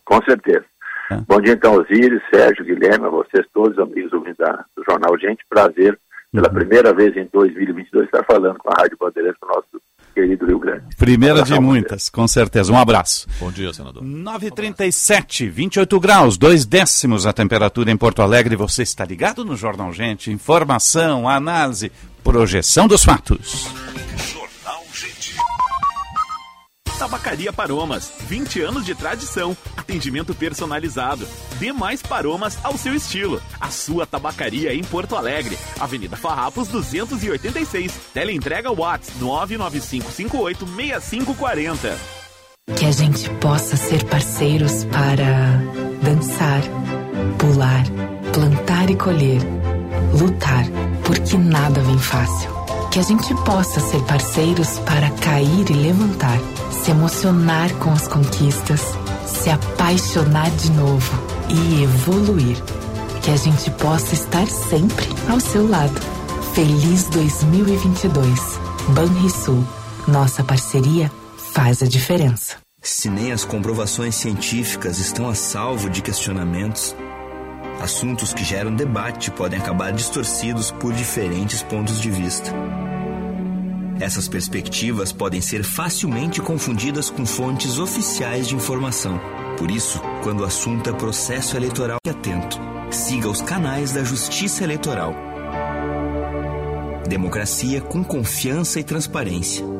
Com certeza. É. Bom dia então, Osíris, Sérgio, Guilherme, a vocês todos, amigos do, do Jornal Gente, prazer pela uhum. primeira vez em 2022, estar falando com a Rádio Bandeirantes do nosso querido Rio Grande. Primeira de muitas, com certeza. Um abraço. Bom dia, senador. 9h37, 28 graus, dois décimos a temperatura em Porto Alegre. Você está ligado no Jornal Gente? Informação, análise, projeção dos fatos. Tabacaria Paromas, 20 anos de tradição, atendimento personalizado. Dê mais paromas ao seu estilo. A sua tabacaria em Porto Alegre, Avenida Farrapos 286. Teleentrega Whats 995586540. Que a gente possa ser parceiros para dançar, pular, plantar e colher, lutar, porque nada vem fácil. Que a gente possa ser parceiros para cair e levantar se emocionar com as conquistas, se apaixonar de novo e evoluir. Que a gente possa estar sempre ao seu lado. Feliz 2022. Banrisul. Nossa parceria faz a diferença. Se nem as comprovações científicas estão a salvo de questionamentos, assuntos que geram debate podem acabar distorcidos por diferentes pontos de vista. Essas perspectivas podem ser facilmente confundidas com fontes oficiais de informação. Por isso, quando o assunto é processo eleitoral, fique atento. Siga os canais da Justiça Eleitoral. Democracia com confiança e transparência.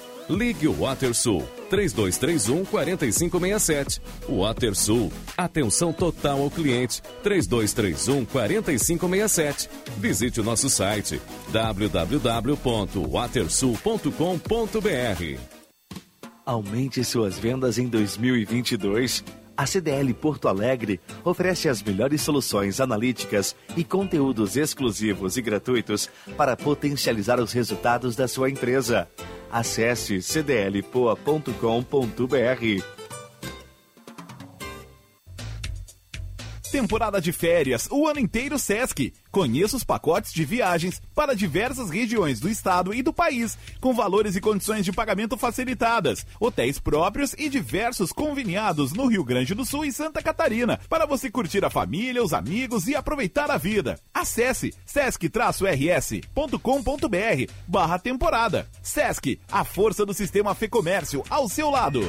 Ligue o WaterSul 3231 4567. WaterSul. Atenção total ao cliente 3231 4567. Visite o nosso site www.watersul.com.br. Aumente suas vendas em 2022. A CDL Porto Alegre oferece as melhores soluções analíticas e conteúdos exclusivos e gratuitos para potencializar os resultados da sua empresa. Acesse cdlpoa.com.br. Temporada de férias, o ano inteiro Sesc. Conheça os pacotes de viagens para diversas regiões do estado e do país, com valores e condições de pagamento facilitadas, hotéis próprios e diversos conveniados no Rio Grande do Sul e Santa Catarina, para você curtir a família, os amigos e aproveitar a vida. Acesse sesc-rs.com.br barra temporada. Sesc, a força do sistema Fê Comércio ao seu lado.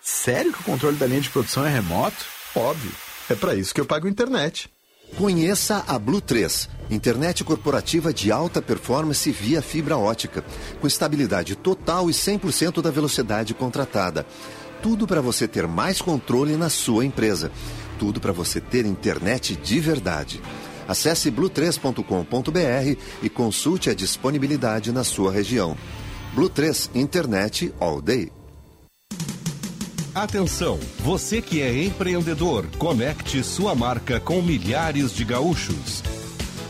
Sério que o controle da linha de produção é remoto? Óbvio. É para isso que eu pago internet. Conheça a Blue 3, internet corporativa de alta performance via fibra ótica, com estabilidade total e 100% da velocidade contratada. Tudo para você ter mais controle na sua empresa. Tudo para você ter internet de verdade. Acesse blue3.com.br e consulte a disponibilidade na sua região. Blue 3 Internet All Day. Atenção, você que é empreendedor, conecte sua marca com milhares de gaúchos.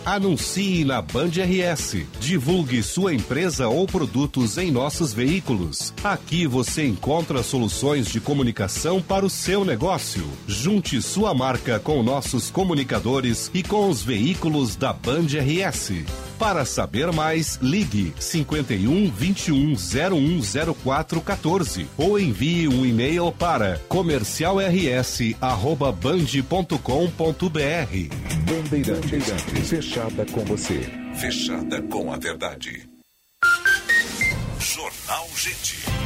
Anuncie na Band RS. Divulgue sua empresa ou produtos em nossos veículos. Aqui você encontra soluções de comunicação para o seu negócio. Junte sua marca com nossos comunicadores e com os veículos da Band RS. Para saber mais, ligue 51 21 0104 14 ou envie um e-mail para comercialrs@band.com.br. Bandeirantes, fechada com você, fechada com a verdade. Jornal Gente.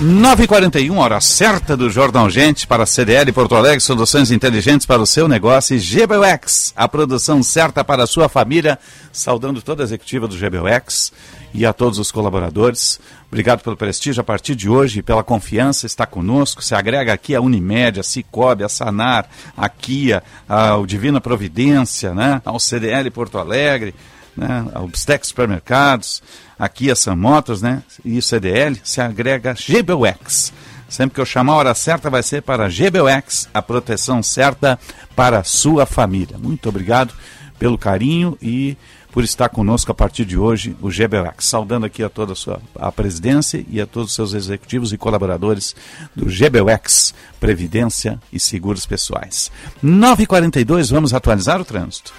9h41, hora certa do Jornal Gente para a CDL Porto Alegre, soluções inteligentes para o seu negócio e GBUX, a produção certa para a sua família. Saudando toda a executiva do GBUX e a todos os colaboradores. Obrigado pelo prestígio a partir de hoje, pela confiança, está conosco. Se agrega aqui a Unimed, a Cicobi, a Sanar, a Kia, a Divina Providência, né? ao CDL Porto Alegre, né? Bstex Supermercados aqui a Sam Motors, né? E o CDL se agrega GBUX. Sempre que eu chamar a hora certa vai ser para GBUX, a proteção certa para a sua família. Muito obrigado pelo carinho e por estar conosco a partir de hoje, o GBUX. Saudando aqui a toda a sua a presidência e a todos os seus executivos e colaboradores do GBUX, Previdência e Seguros Pessoais. 9h42, vamos atualizar o trânsito.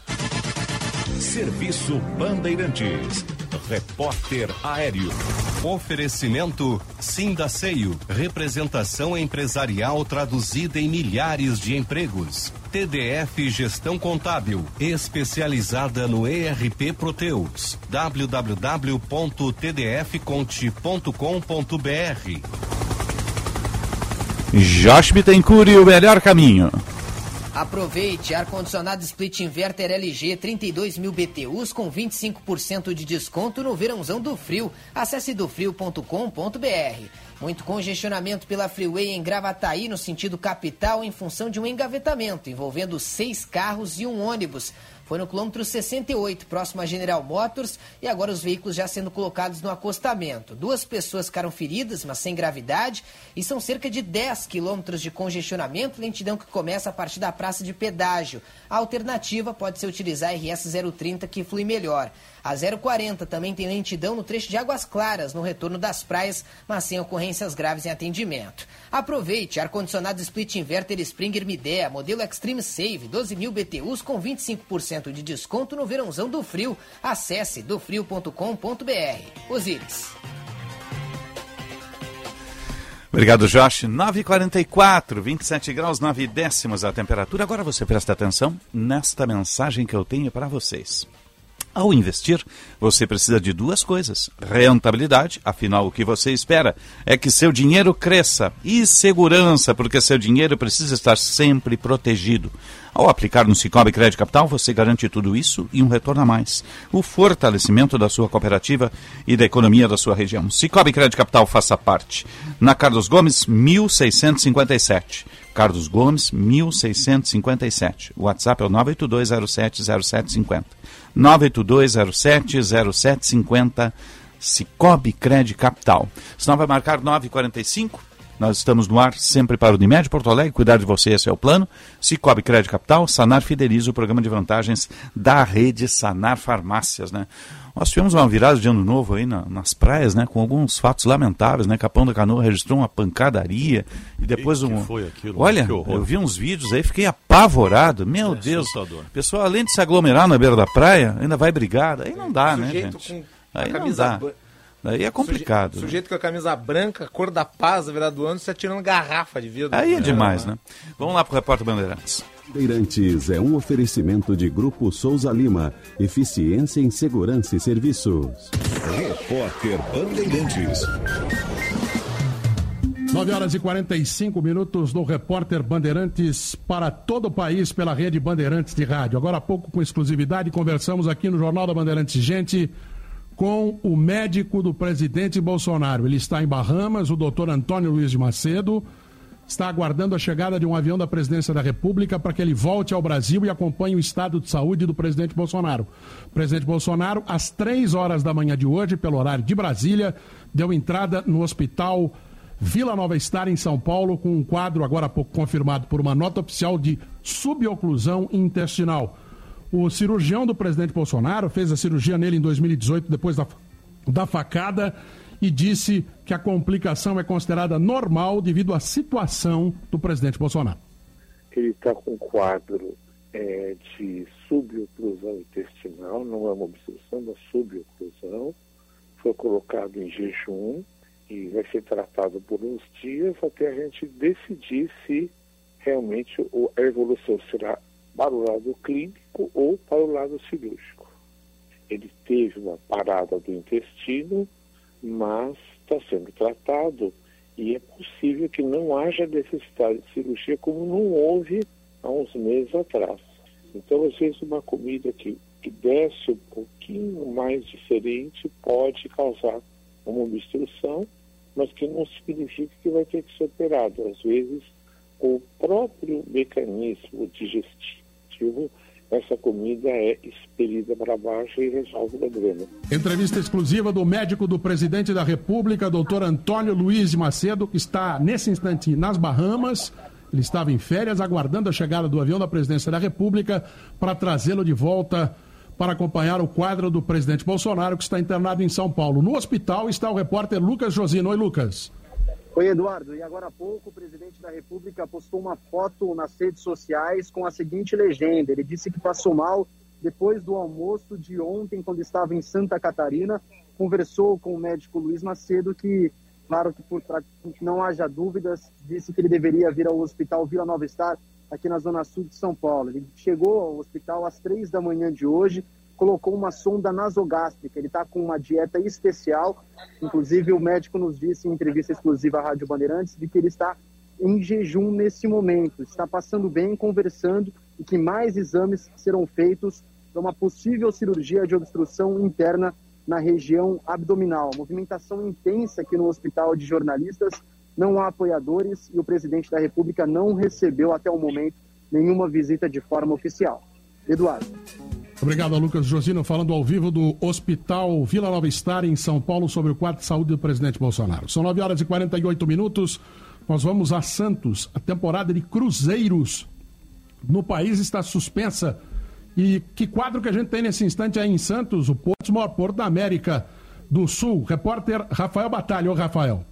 Serviço Bandeirantes. Repórter Aéreo. Oferecimento Sindaceio. Representação empresarial traduzida em milhares de empregos. TDF Gestão Contábil. Especializada no ERP Proteus. www.tdfconte.com.br. Josh Bittencourt e o melhor caminho. Aproveite ar-condicionado split inverter LG 32 mil BTUs com 25% de desconto no verãozão do frio. Acesse dofrio.com.br. Muito congestionamento pela Freeway em Gravataí no sentido capital em função de um engavetamento envolvendo seis carros e um ônibus. Foi no quilômetro 68, próximo a General Motors, e agora os veículos já sendo colocados no acostamento. Duas pessoas ficaram feridas, mas sem gravidade, e são cerca de 10 quilômetros de congestionamento, lentidão que começa a partir da praça de pedágio. A alternativa pode ser utilizar a RS 030, que flui melhor. A 040 também tem lentidão no trecho de Águas Claras, no retorno das praias, mas sem ocorrências graves em atendimento. Aproveite ar-condicionado split inverter Springer Midea, modelo Extreme Save, 12 mil BTUs com 25% de desconto no verãozão do frio. Acesse dofrio.com.br. Osíris. Obrigado, Josh. 9h44, 27 graus, 9 décimos a temperatura. Agora você presta atenção nesta mensagem que eu tenho para vocês. Ao investir, você precisa de duas coisas: rentabilidade, afinal, o que você espera é que seu dinheiro cresça, e segurança, porque seu dinheiro precisa estar sempre protegido. Ao aplicar no Cicobi Crédito Capital, você garante tudo isso e um retorno a mais. O fortalecimento da sua cooperativa e da economia da sua região. Cicobi Crédito Capital faça parte. Na Carlos Gomes, 1657. Carlos Gomes, 1657. O WhatsApp é o 982070750. 982070750. Cicobi Crédito Capital. Senão vai marcar 945. Nós estamos no ar sempre para o Unimed Porto Alegre, cuidar de você, esse é o plano. Cicobi Crédito Capital, Sanar Fideliza, o programa de vantagens da rede Sanar Farmácias, né? Nós tivemos uma virada de ano novo aí na, nas praias, né? Com alguns fatos lamentáveis, né? Capão da Canoa registrou uma pancadaria e depois um. foi aquilo? Olha, eu vi uns vídeos aí, fiquei apavorado. Meu É Deus. assustador. Pessoal, além de se aglomerar na beira da praia, ainda vai brigar. Aí não dá, né, Sujeito gente? com a Aí não dá. ban- Daí é complicado. né? Sujeito com a camisa branca, cor da paz, na verdade do ano, se atirando garrafa de vidro. Aí é demais, né? Vamos lá pro Repórter Bandeirantes. Bandeirantes é um oferecimento de Grupo Souza Lima. Eficiência em Segurança e Serviços. Repórter Bandeirantes. 9 horas e 45 minutos do repórter Bandeirantes para todo o país pela rede Bandeirantes de Rádio. Agora há pouco, com exclusividade, conversamos aqui no Jornal da Bandeirantes Gente com o médico do presidente Bolsonaro. Ele está em Bahamas, o doutor Antônio Luiz de Macedo. Está aguardando a chegada de um avião da presidência da República para que ele volte ao Brasil e acompanhe o estado de saúde do presidente Bolsonaro. O presidente Bolsonaro, às três horas da manhã de hoje, pelo horário de Brasília, deu entrada no hospital Vila Nova Star, em São Paulo, com um quadro, agora há pouco confirmado por uma nota oficial de suboclusão intestinal. O cirurgião do presidente Bolsonaro fez a cirurgia nele em 2018, depois da, da facada, e disse que a complicação é considerada normal devido à situação do presidente Bolsonaro. Ele está com um quadro é, de suboclusão intestinal, não é uma obstrução da suboclusão. Foi colocado em jejum e vai ser tratado por uns dias até a gente decidir se realmente a evolução será para o lado clínico ou para o lado cirúrgico. Ele teve uma parada do intestino, mas está sendo tratado E é possível que não haja necessidade de cirurgia como não houve há uns meses atrás. Então, às vezes, uma comida que, que desce um pouquinho mais diferente pode causar uma obstrução, mas que não significa que vai ter que ser operado. Às vezes, o próprio mecanismo digestivo, essa comida é expelida para baixo e resolve o problema. Entrevista exclusiva do médico do presidente da República, doutor Antônio Luiz Macedo, que está nesse instante nas Bahamas. Ele estava em férias, aguardando a chegada do avião da presidência da República para trazê-lo de volta para acompanhar o quadro do presidente Bolsonaro, que está internado em São Paulo. No hospital está o repórter Lucas Josino. Oi, Lucas. Oi, Eduardo. E agora há pouco, o presidente da República postou uma foto nas redes sociais com a seguinte legenda: ele disse que passou mal depois do almoço de ontem, quando estava em Santa Catarina. Conversou com o médico Luiz Macedo, que, claro que por que não haja dúvidas, disse que ele deveria vir ao Hospital Vila Nova Star, aqui na Zona Sul de São Paulo. Ele chegou ao hospital às três da manhã de hoje, colocou uma sonda nasogástrica. Ele está com uma dieta especial. Inclusive, o médico nos disse em entrevista exclusiva à Rádio Bandeirantes de que ele está em jejum nesse momento. Está passando bem, conversando e que mais exames serão feitos para uma possível cirurgia de obstrução interna na região abdominal. Movimentação intensa aqui no Hospital de Jornalistas. Não há apoiadores e o presidente da República não recebeu até o momento nenhuma visita de forma oficial. Eduardo. Obrigado, Lucas Josino, falando ao vivo do Hospital Vila Nova Star, em São Paulo, sobre o quadro de saúde do presidente Bolsonaro. São 9 horas e 48 minutos. Nós vamos a Santos. A temporada de cruzeiros no país está suspensa. E que quadro que a gente tem nesse instante aí em Santos, o Porto, maior porto da América do Sul. Repórter Rafael Batalha. Ô, Rafael.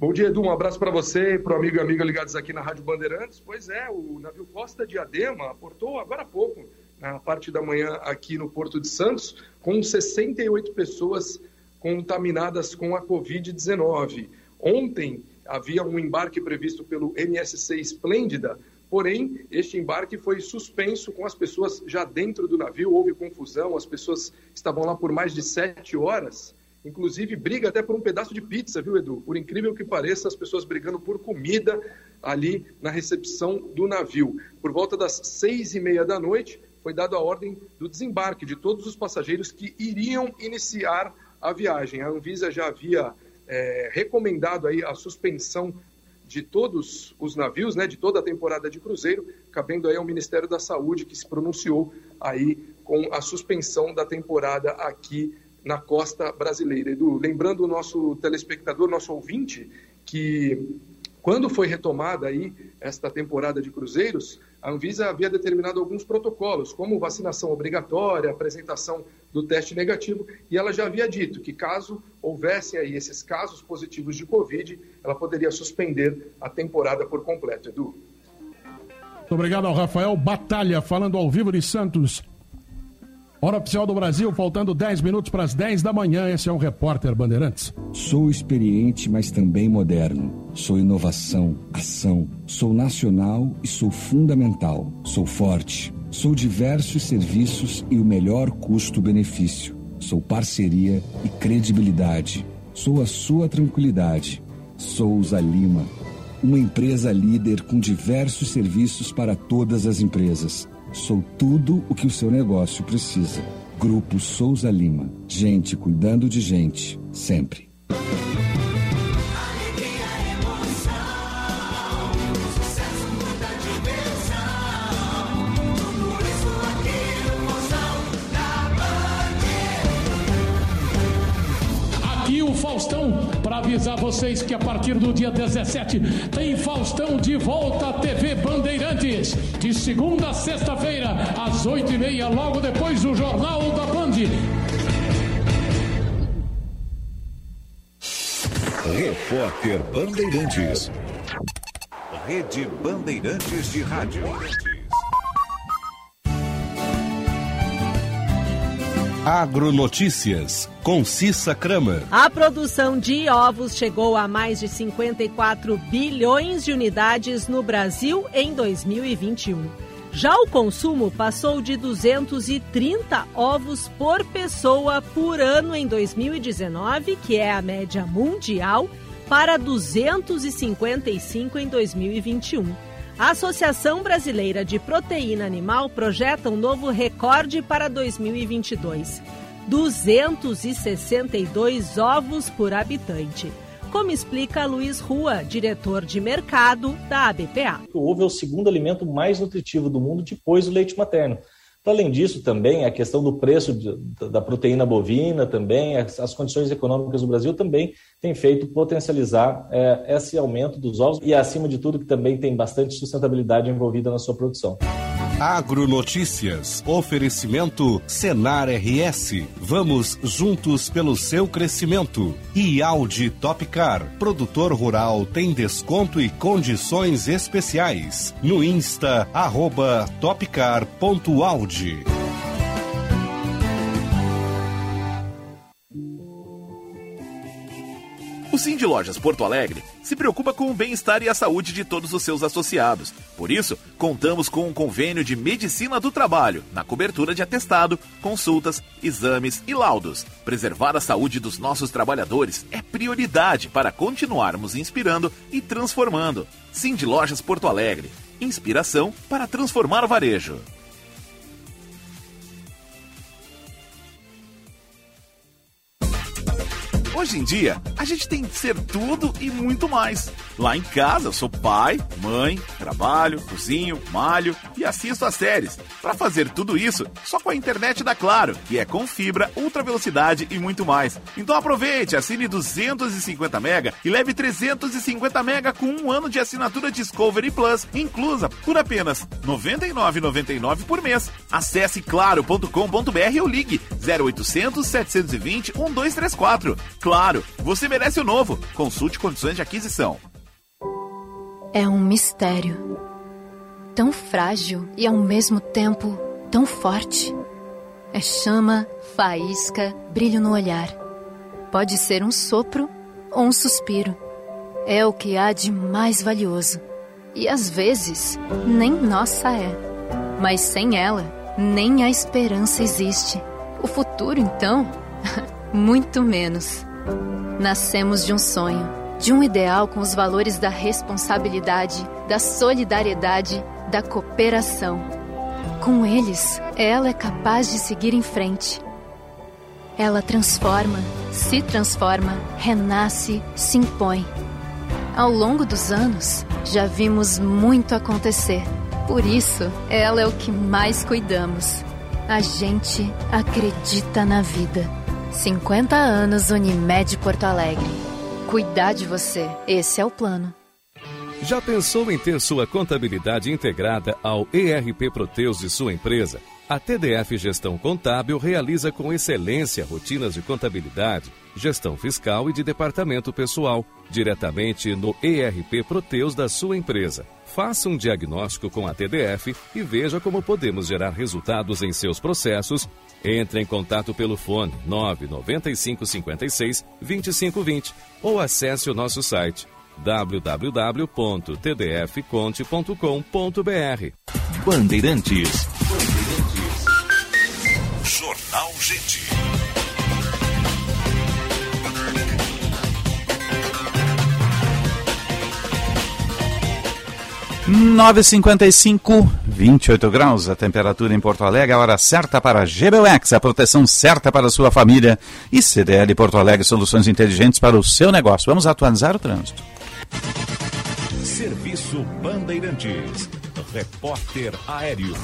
Bom dia, Edu. Um abraço para você e para o amigo e amiga ligados aqui na Rádio Bandeirantes. Pois é, o navio Costa Diadema aportou agora há pouco na parte da manhã aqui no Porto de Santos, com 68 pessoas contaminadas com a Covid-19. Ontem havia um embarque previsto pelo MSC Esplêndida, porém, este embarque foi suspenso com as pessoas já dentro do navio, houve confusão, as pessoas estavam lá por mais de sete horas. Inclusive, briga até por um pedaço de pizza, viu, Edu? Por incrível que pareça, as pessoas brigando por comida ali na recepção do navio. Por volta das seis e meia da noite, foi dada a ordem do desembarque de todos os passageiros que iriam iniciar a viagem. A Anvisa já havia é, recomendado aí a suspensão de todos os navios, né, de toda a temporada de cruzeiro, cabendo aí ao Ministério da Saúde que se pronunciou aí com a suspensão da temporada aqui na costa brasileira. Edu, lembrando o nosso telespectador, nosso ouvinte, que quando foi retomada aí esta temporada de cruzeiros, a Anvisa havia determinado alguns protocolos, como vacinação obrigatória, apresentação do teste negativo, e ela já havia dito que caso houvessem aí esses casos positivos de Covid, ela poderia suspender a temporada por completo. Edu. Muito obrigado ao Rafael Batalha, falando ao vivo de Santos. Hora oficial do Brasil, faltando 10 minutos para as 10 da manhã. Esse é o Repórter Bandeirantes. Sou experiente, mas também moderno. Sou inovação, ação. Sou nacional e sou fundamental. Sou forte. Sou diversos serviços e o melhor custo-benefício. Sou parceria e credibilidade. Sou a sua tranquilidade. Souza Lima. Uma empresa líder com diversos serviços para todas as empresas Sou tudo o que o seu negócio precisa. Grupo Souza Lima. Gente cuidando de gente, sempre. Avisar vocês que a partir do dia 17 tem Faustão de volta à TV Bandeirantes. De segunda a sexta-feira, às 8h30, logo depois do Jornal da Band. Repórter Bandeirantes. Rede Bandeirantes de Rádio. Agronotícias, com Cissa Kramer. A produção de ovos chegou a mais de 54 bilhões de unidades no Brasil em 2021. Já o consumo passou de 230 ovos por pessoa por ano em 2019, que é a média mundial, para 255 em 2021. A Associação Brasileira de Proteína Animal projeta um novo recorde para 2022: 262 ovos por habitante. Como explica Luiz Rua, diretor de mercado da ABPA. O ovo é o segundo alimento mais nutritivo do mundo depois do leite materno. Além disso, também a questão do preço de, da proteína bovina, também as, as, condições econômicas do Brasil também tem feito potencializar é, esse aumento dos ovos e, acima de tudo, que também tem bastante sustentabilidade envolvida na sua produção. Agronotícias. Oferecimento Senar RS. Vamos juntos pelo seu crescimento. E Audi Topcar. Produtor rural tem desconto e condições especiais. No Insta, arroba topcar.audi. O Sim de Lojas Porto Alegre se preocupa com o bem-estar e a saúde de todos os seus associados. Por isso, contamos com um convênio de medicina do trabalho, na cobertura de atestado, consultas, exames e laudos. Preservar a saúde dos nossos trabalhadores é prioridade para continuarmos inspirando e transformando. Sim de Lojas Porto Alegre. Inspiração para transformar o varejo. Hoje em dia, a gente tem que ser tudo e muito mais. Lá em casa, eu sou pai, mãe, trabalho, cozinho, malho e assisto às séries. Para fazer tudo isso, só com a internet da Claro, que é com fibra, ultra velocidade e muito mais. Então aproveite, assine 250 mega e leve 350 mega com um ano de assinatura Discovery Plus, inclusa por apenas R$ 99,99 por mês. Acesse claro.com.br ou ligue 0800 720 1234. Claro, você merece o novo. Consulte condições de aquisição. É um mistério. Tão frágil e ao mesmo tempo tão forte. É chama, faísca, brilho no olhar. Pode ser um sopro ou um suspiro. É o que há de mais valioso. E às vezes, nem nossa é. Mas sem ela, nem a esperança existe. O futuro, então, muito menos. Nascemos de um sonho, de um ideal com os valores da responsabilidade, da solidariedade, da cooperação. Com eles, ela é capaz de seguir em frente. Ela transforma, se transforma, renasce, se impõe. Ao longo dos anos, já vimos muito acontecer. Por isso, ela é o que mais cuidamos. A gente acredita na vida. 50 anos Unimed Porto Alegre. Cuidar de você, esse é o plano. Já pensou em ter sua contabilidade integrada ao ERP Proteus de sua empresa? A TDF Gestão Contábil realiza com excelência rotinas de contabilidade, gestão fiscal e de departamento pessoal, diretamente no ERP Proteus da sua empresa. Faça um diagnóstico com a TDF e veja como podemos gerar resultados em seus processos entre em contato pelo fone 995 56 2520 ou acesse o nosso site www.tdfconte.com.br. Bandeirantes. Jornal Gente. 955, 28 graus a temperatura em Porto Alegre, a hora certa para GBUX, a proteção certa para a sua família. E CDL Porto Alegre, soluções inteligentes para o seu negócio. Vamos atualizar o trânsito. Serviço Bandeirantes. Repórter Aéreo.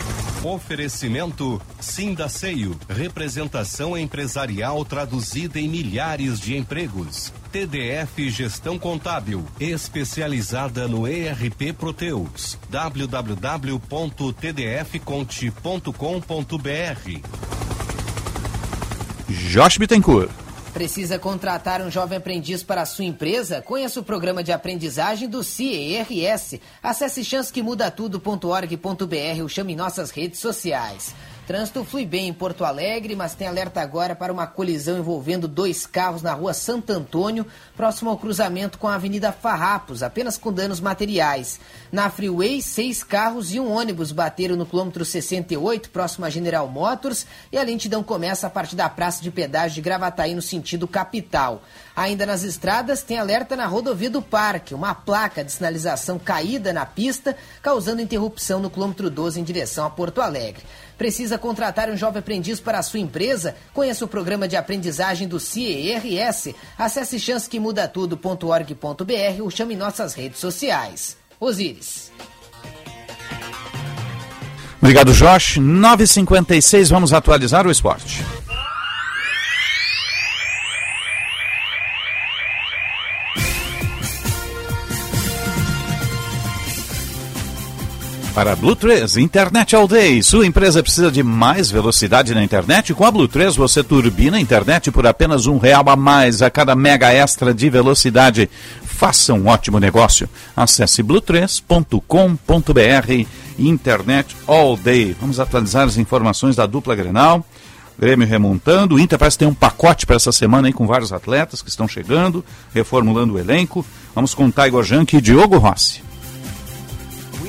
Oferecimento Sindaceio. Representação empresarial traduzida em milhares de empregos. TDF Gestão Contábil. Especializada no ERP Proteus. www.tdfconte.com.br Josh Bittencourt. Precisa contratar um jovem aprendiz para a sua empresa? Conheça o programa de aprendizagem do CIERS. Acesse chancequemudatudo.org.br ou chame nossas redes sociais. Trânsito flui bem em Porto Alegre, mas tem alerta agora para uma colisão envolvendo dois carros na rua Santo Antônio, próximo ao cruzamento com a Avenida Farrapos, apenas com danos materiais. Na Freeway, seis carros e um ônibus bateram no quilômetro 68, próximo a General Motors, e a lentidão começa a partir da praça de pedágio de Gravataí, no sentido capital. Ainda nas estradas, tem alerta na rodovia do Parque, uma placa de sinalização caída na pista, causando interrupção no quilômetro 12 em direção a Porto Alegre. Precisa contratar um jovem aprendiz para a sua empresa? Conheça o programa de aprendizagem do CIERS. Acesse chancequemudatudo.org.br ou chame nossas redes sociais. Osíris. Obrigado, Josh. 9h56, vamos atualizar o esporte. Para Blue 3, Internet All Day. Sua empresa precisa de mais velocidade na internet? Com a Blue 3 você turbina a internet por apenas um real a mais a cada mega extra de velocidade. Faça um ótimo negócio. Acesse blue3.com.br Internet All Day. Vamos atualizar as informações da dupla Grenal. Grêmio remontando. O Inter parece ter um pacote para essa semana aí com vários atletas que estão chegando, reformulando o elenco. Vamos com Taigo Jank e Diogo Rossi.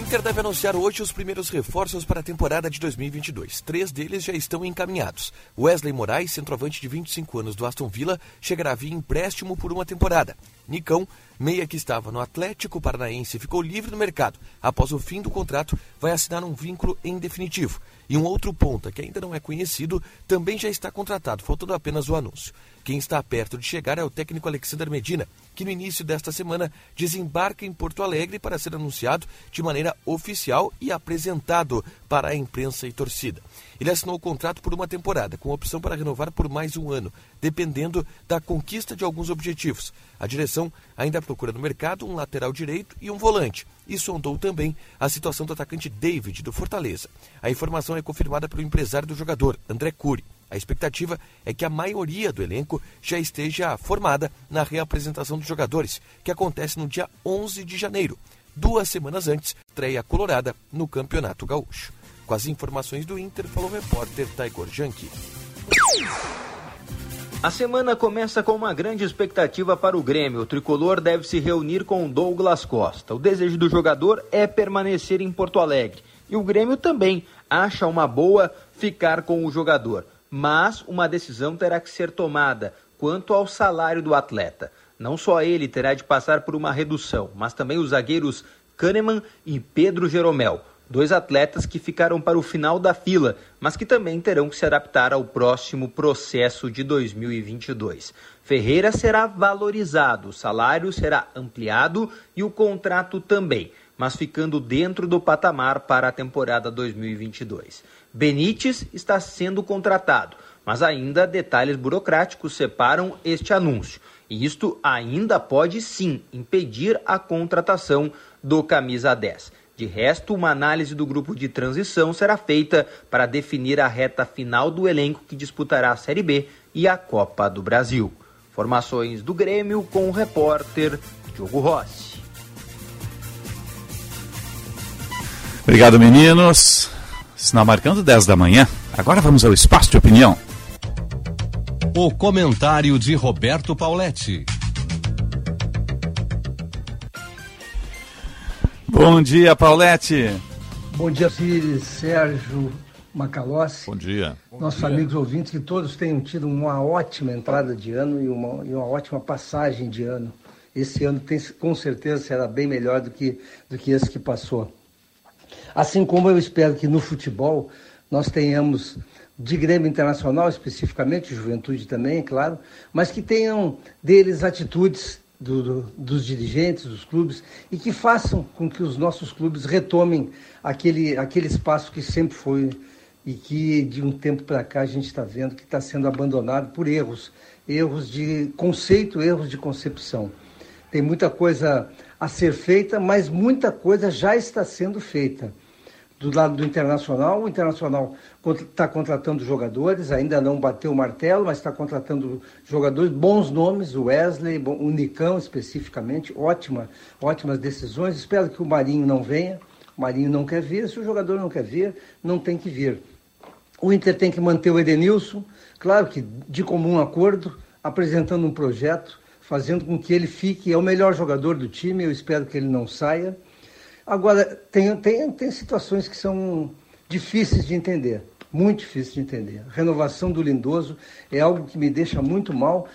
Inter deve anunciar hoje os primeiros reforços para a temporada de 2022. Três deles já estão encaminhados. Wesley Moraes, centroavante de 25 anos do Aston Villa, chegará via empréstimo por uma temporada. Nicão, meia que estava no Atlético Paranaense, ficou livre no mercado. Após o fim do contrato, vai assinar um vínculo em definitivo. E um outro ponta, que ainda não é conhecido, também já está contratado, faltando apenas o anúncio. Quem está perto de chegar é o técnico Alexander Medina, que no início desta semana desembarca em Porto Alegre para ser anunciado de maneira oficial e apresentado para a imprensa e torcida. Ele assinou o contrato por uma temporada, com opção para renovar por mais um ano, dependendo da conquista de alguns objetivos. A direção ainda procura no mercado um lateral direito e um volante, e sondou também a situação do atacante David, do Fortaleza. A informação é confirmada pelo empresário do jogador, André Cury. A expectativa é que a maioria do elenco já esteja formada na reapresentação dos jogadores, que acontece no dia 11 de janeiro, duas semanas antes, estreia colorada no Campeonato Gaúcho. Com as informações do Inter, falou o repórter Taigor Janki. A semana começa com uma grande expectativa para o Grêmio. O tricolor deve se reunir com Douglas Costa. O desejo do jogador é permanecer em Porto Alegre. E o Grêmio também acha uma boa ficar com o jogador mas uma decisão terá que ser tomada quanto ao salário do atleta. Não só ele terá de passar por uma redução, mas também os zagueiros Kahneman e Pedro Jeromel, dois atletas que ficaram para o final da fila, mas que também terão que se adaptar ao próximo processo de 2022. Ferreira será valorizado, o salário será ampliado e o contrato também, mas ficando dentro do patamar para a temporada 2022. Benítez está sendo contratado, mas ainda detalhes burocráticos separam este anúncio. E isto ainda pode sim impedir a contratação do camisa 10. De resto, uma análise do grupo de transição será feita para definir a reta final do elenco que disputará a Série B e a Copa do Brasil. Formações do Grêmio com o repórter Diogo Rossi. Obrigado, meninos. Sinal marcando 10 da manhã. Agora vamos ao espaço de opinião. O comentário de Roberto Pauletti. Bom dia, Paulette. Bom dia, Círio, Sérgio, Macalossi. Bom dia. Nossos Bom dia. amigos ouvintes, que todos tenham tido uma ótima entrada de ano e uma, e uma ótima passagem de ano. Esse ano tem, com certeza será bem melhor do que, do que esse que passou. Assim como eu espero que no futebol nós tenhamos de Grêmio Internacional, especificamente, Juventude também, claro, mas que tenham deles atitudes do, do, dos dirigentes, dos clubes, e que façam com que os nossos clubes retomem aquele, aquele espaço que sempre foi e que de um tempo para cá a gente está vendo que está sendo abandonado por erros, erros de conceito, erros de concepção. Tem muita coisa a ser feita, mas muita coisa já está sendo feita. Do lado do Internacional, o Internacional está contratando jogadores, ainda não bateu o martelo, mas está contratando jogadores, bons nomes, o Wesley, o Nicão especificamente, ótima, ótimas decisões. Espero que o Marinho não venha, o Marinho não quer vir, se o jogador não quer vir, não tem que vir. O Inter tem que manter o Edenilson, claro que de comum acordo, apresentando um projeto, fazendo com que ele fique, é o melhor jogador do time, eu espero que ele não saia. Agora, tem, tem, tem situações que são difíceis de entender, muito difíceis de entender. A renovação do Lindoso é algo que me deixa muito mal,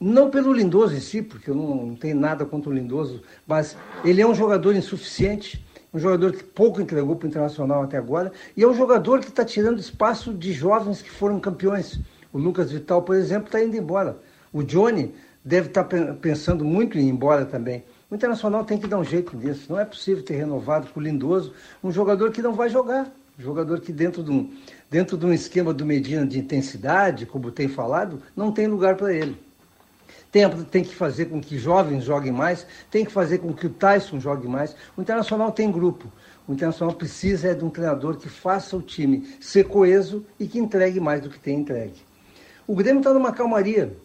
não pelo Lindoso em si, porque eu não, não tenho nada contra o Lindoso, mas ele é um jogador insuficiente, um jogador que pouco entregou para o Internacional até agora, e é um jogador que está tirando espaço de jovens que foram campeões. O Lucas Vital, por exemplo, está indo embora. O Johnny deve estar tá pensando muito em ir embora também. O Internacional tem que dar um jeito nisso. Não é possível ter renovado o Lindoso um jogador que não vai jogar. Um jogador que dentro de um, dentro de um esquema do Medina de intensidade, como tem falado, não tem lugar para ele. Tem, tem que fazer com que jovens joguem mais, tem que fazer com que o Tyson jogue mais. O Internacional tem grupo. O Internacional precisa é de um treinador que faça o time ser coeso e que entregue mais do que tem entregue. O Grêmio está numa calmaria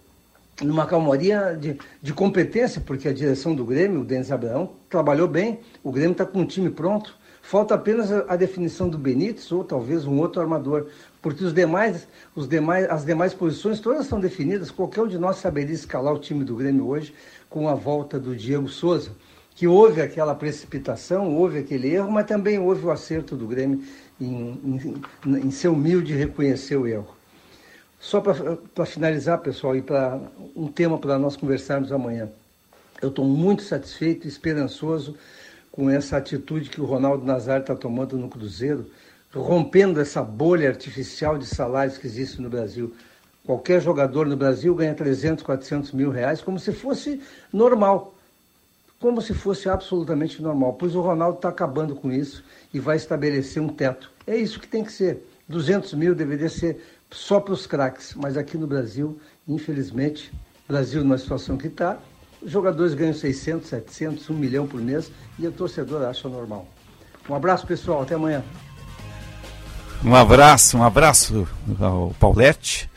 numa calmaria de, de competência, porque a direção do Grêmio, o Denis Abraão, trabalhou bem, o Grêmio está com um time pronto. Falta apenas a, definição do Benítez ou talvez um outro armador, porque os demais, os demais, as demais posições todas estão definidas. Qualquer um de nós saberia escalar o time do Grêmio hoje com a volta do Diego Souza, que houve aquela precipitação, houve aquele erro, mas também houve o acerto do Grêmio em, em, em ser humilde e reconhecer o erro. Só para finalizar, pessoal, e para um tema para nós conversarmos amanhã. Eu estou muito satisfeito e esperançoso com essa atitude que o Ronaldo Nazário está tomando no Cruzeiro, rompendo essa bolha artificial de salários que existe no Brasil. Qualquer jogador no Brasil ganha 300, 400 mil reais como se fosse normal. Como se fosse absolutamente normal. Pois o Ronaldo está acabando com isso e vai estabelecer um teto. É isso que tem que ser. 200 mil deveria ser só para os craques, mas aqui no Brasil, infelizmente, Brasil numa situação que está, os jogadores ganham 600, 700, 1 milhão por mês e o torcedor acha normal. Um abraço, pessoal. Até amanhã. Um abraço, um abraço ao Paulette.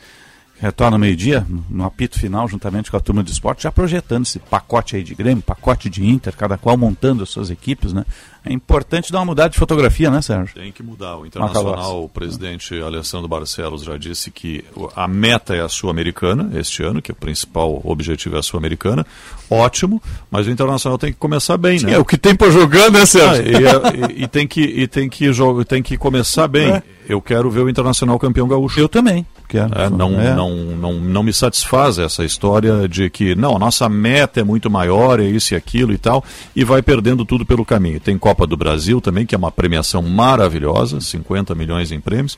Retorna meio-dia, no apito final, juntamente com a turma de esporte, já projetando esse pacote aí de Grêmio, pacote de Inter, cada qual montando as suas equipes, né? É importante dar uma mudada de fotografia, né, Sérgio? Tem que mudar. O Internacional, o presidente Alessandro Barcelos já disse que a meta é a Sul-Americana este ano, que o principal objetivo é a Sul-Americana. Ótimo, mas o Internacional tem que começar bem, Sim, né? É o que tem por jogar, né, Sérgio? Ah, e, e, e, tem que, e tem que, jogo, tem que começar bem. É. Eu quero ver o Internacional campeão gaúcho. Eu também. É, não, é. não, não, não me satisfaz essa história de que, não, a nossa meta é muito maior, é isso e aquilo e tal, e vai perdendo tudo pelo caminho. Tem Copa do Brasil também, que é uma premiação maravilhosa, 50 milhões em prêmios.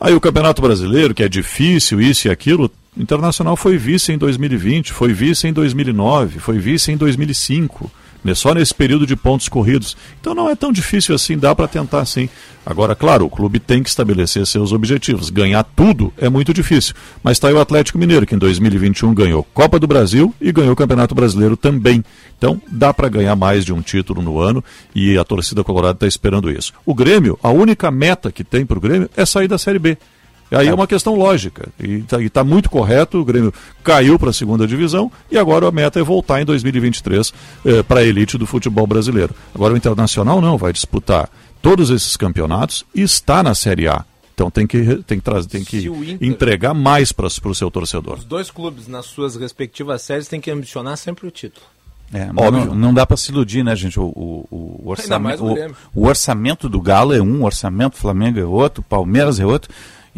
Aí o Campeonato Brasileiro, que é difícil, isso e aquilo. Internacional foi vice em 2020, foi vice em 2009, foi vice em 2005 né, só nesse período de pontos corridos. Então não é tão difícil assim, dá para tentar sim. Agora, claro, o clube tem que estabelecer seus objetivos. Ganhar tudo é muito difícil. Mas está aí o Atlético Mineiro, que em 2021 ganhou Copa do Brasil e ganhou o Campeonato Brasileiro também. Então dá para ganhar mais de um título no ano e a torcida colorada está esperando isso. O Grêmio, a única meta que tem para o Grêmio é sair da Série B. Aí é, é uma questão lógica. E está tá muito correto, o Grêmio caiu para a segunda divisão e agora a meta é voltar em 2023 eh, para a elite do futebol brasileiro. Agora o Internacional não, vai disputar todos esses campeonatos e está na Série A. Então tem que, tem que, trazer, tem que Inter, entregar mais para o seu torcedor. Os dois clubes, nas suas respectivas séries, têm que ambicionar sempre o título. É, Óbvio. Não, não, dá para se iludir, né, gente? O, o, o orçamento, o, o, orçamento do Galo é um, o orçamento do Flamengo é outro, Palmeiras é outro.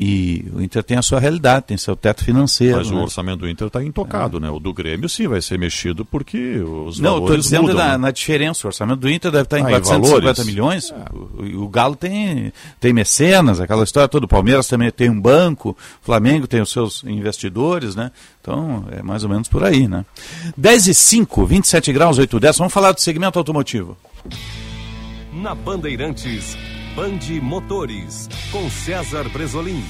E o Inter tem a sua realidade, tem seu teto financeiro. Mas né? o orçamento do Inter está intocado, é. né? O do Grêmio sim vai ser mexido porque os Não, estou dizendo mudam, na, né? na, diferença. O orçamento do Inter deve estar em ah, 450 em milhões. É. O, o, Galo tem, tem mecenas, aquela história toda. O Palmeiras também tem um banco, o Flamengo tem os seus investidores, né? Então é mais ou menos por aí, né? 10 e 5, 27 graus, 8 10. Vamos falar do segmento automotivo. Na Bandeirantes. Band Motores, com César Bresolim.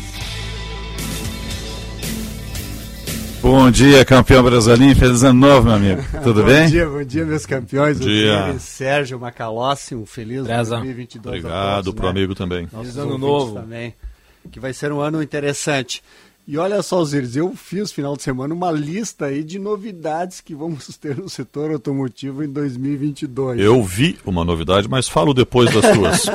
Bom dia, campeão Bresolim. Feliz ano novo, meu amigo. Tudo bom bem? Bom dia, bom dia, meus campeões. Bom dia. Sérgio Macalossi, um feliz Preza. 2022. Obrigado para o né? amigo também. Feliz ano novo. Também, que vai ser um ano interessante. E olha só, Osiris, eu fiz final de semana uma lista aí de novidades que vamos ter no setor automotivo em 2022. Eu vi uma novidade, mas falo depois das tuas.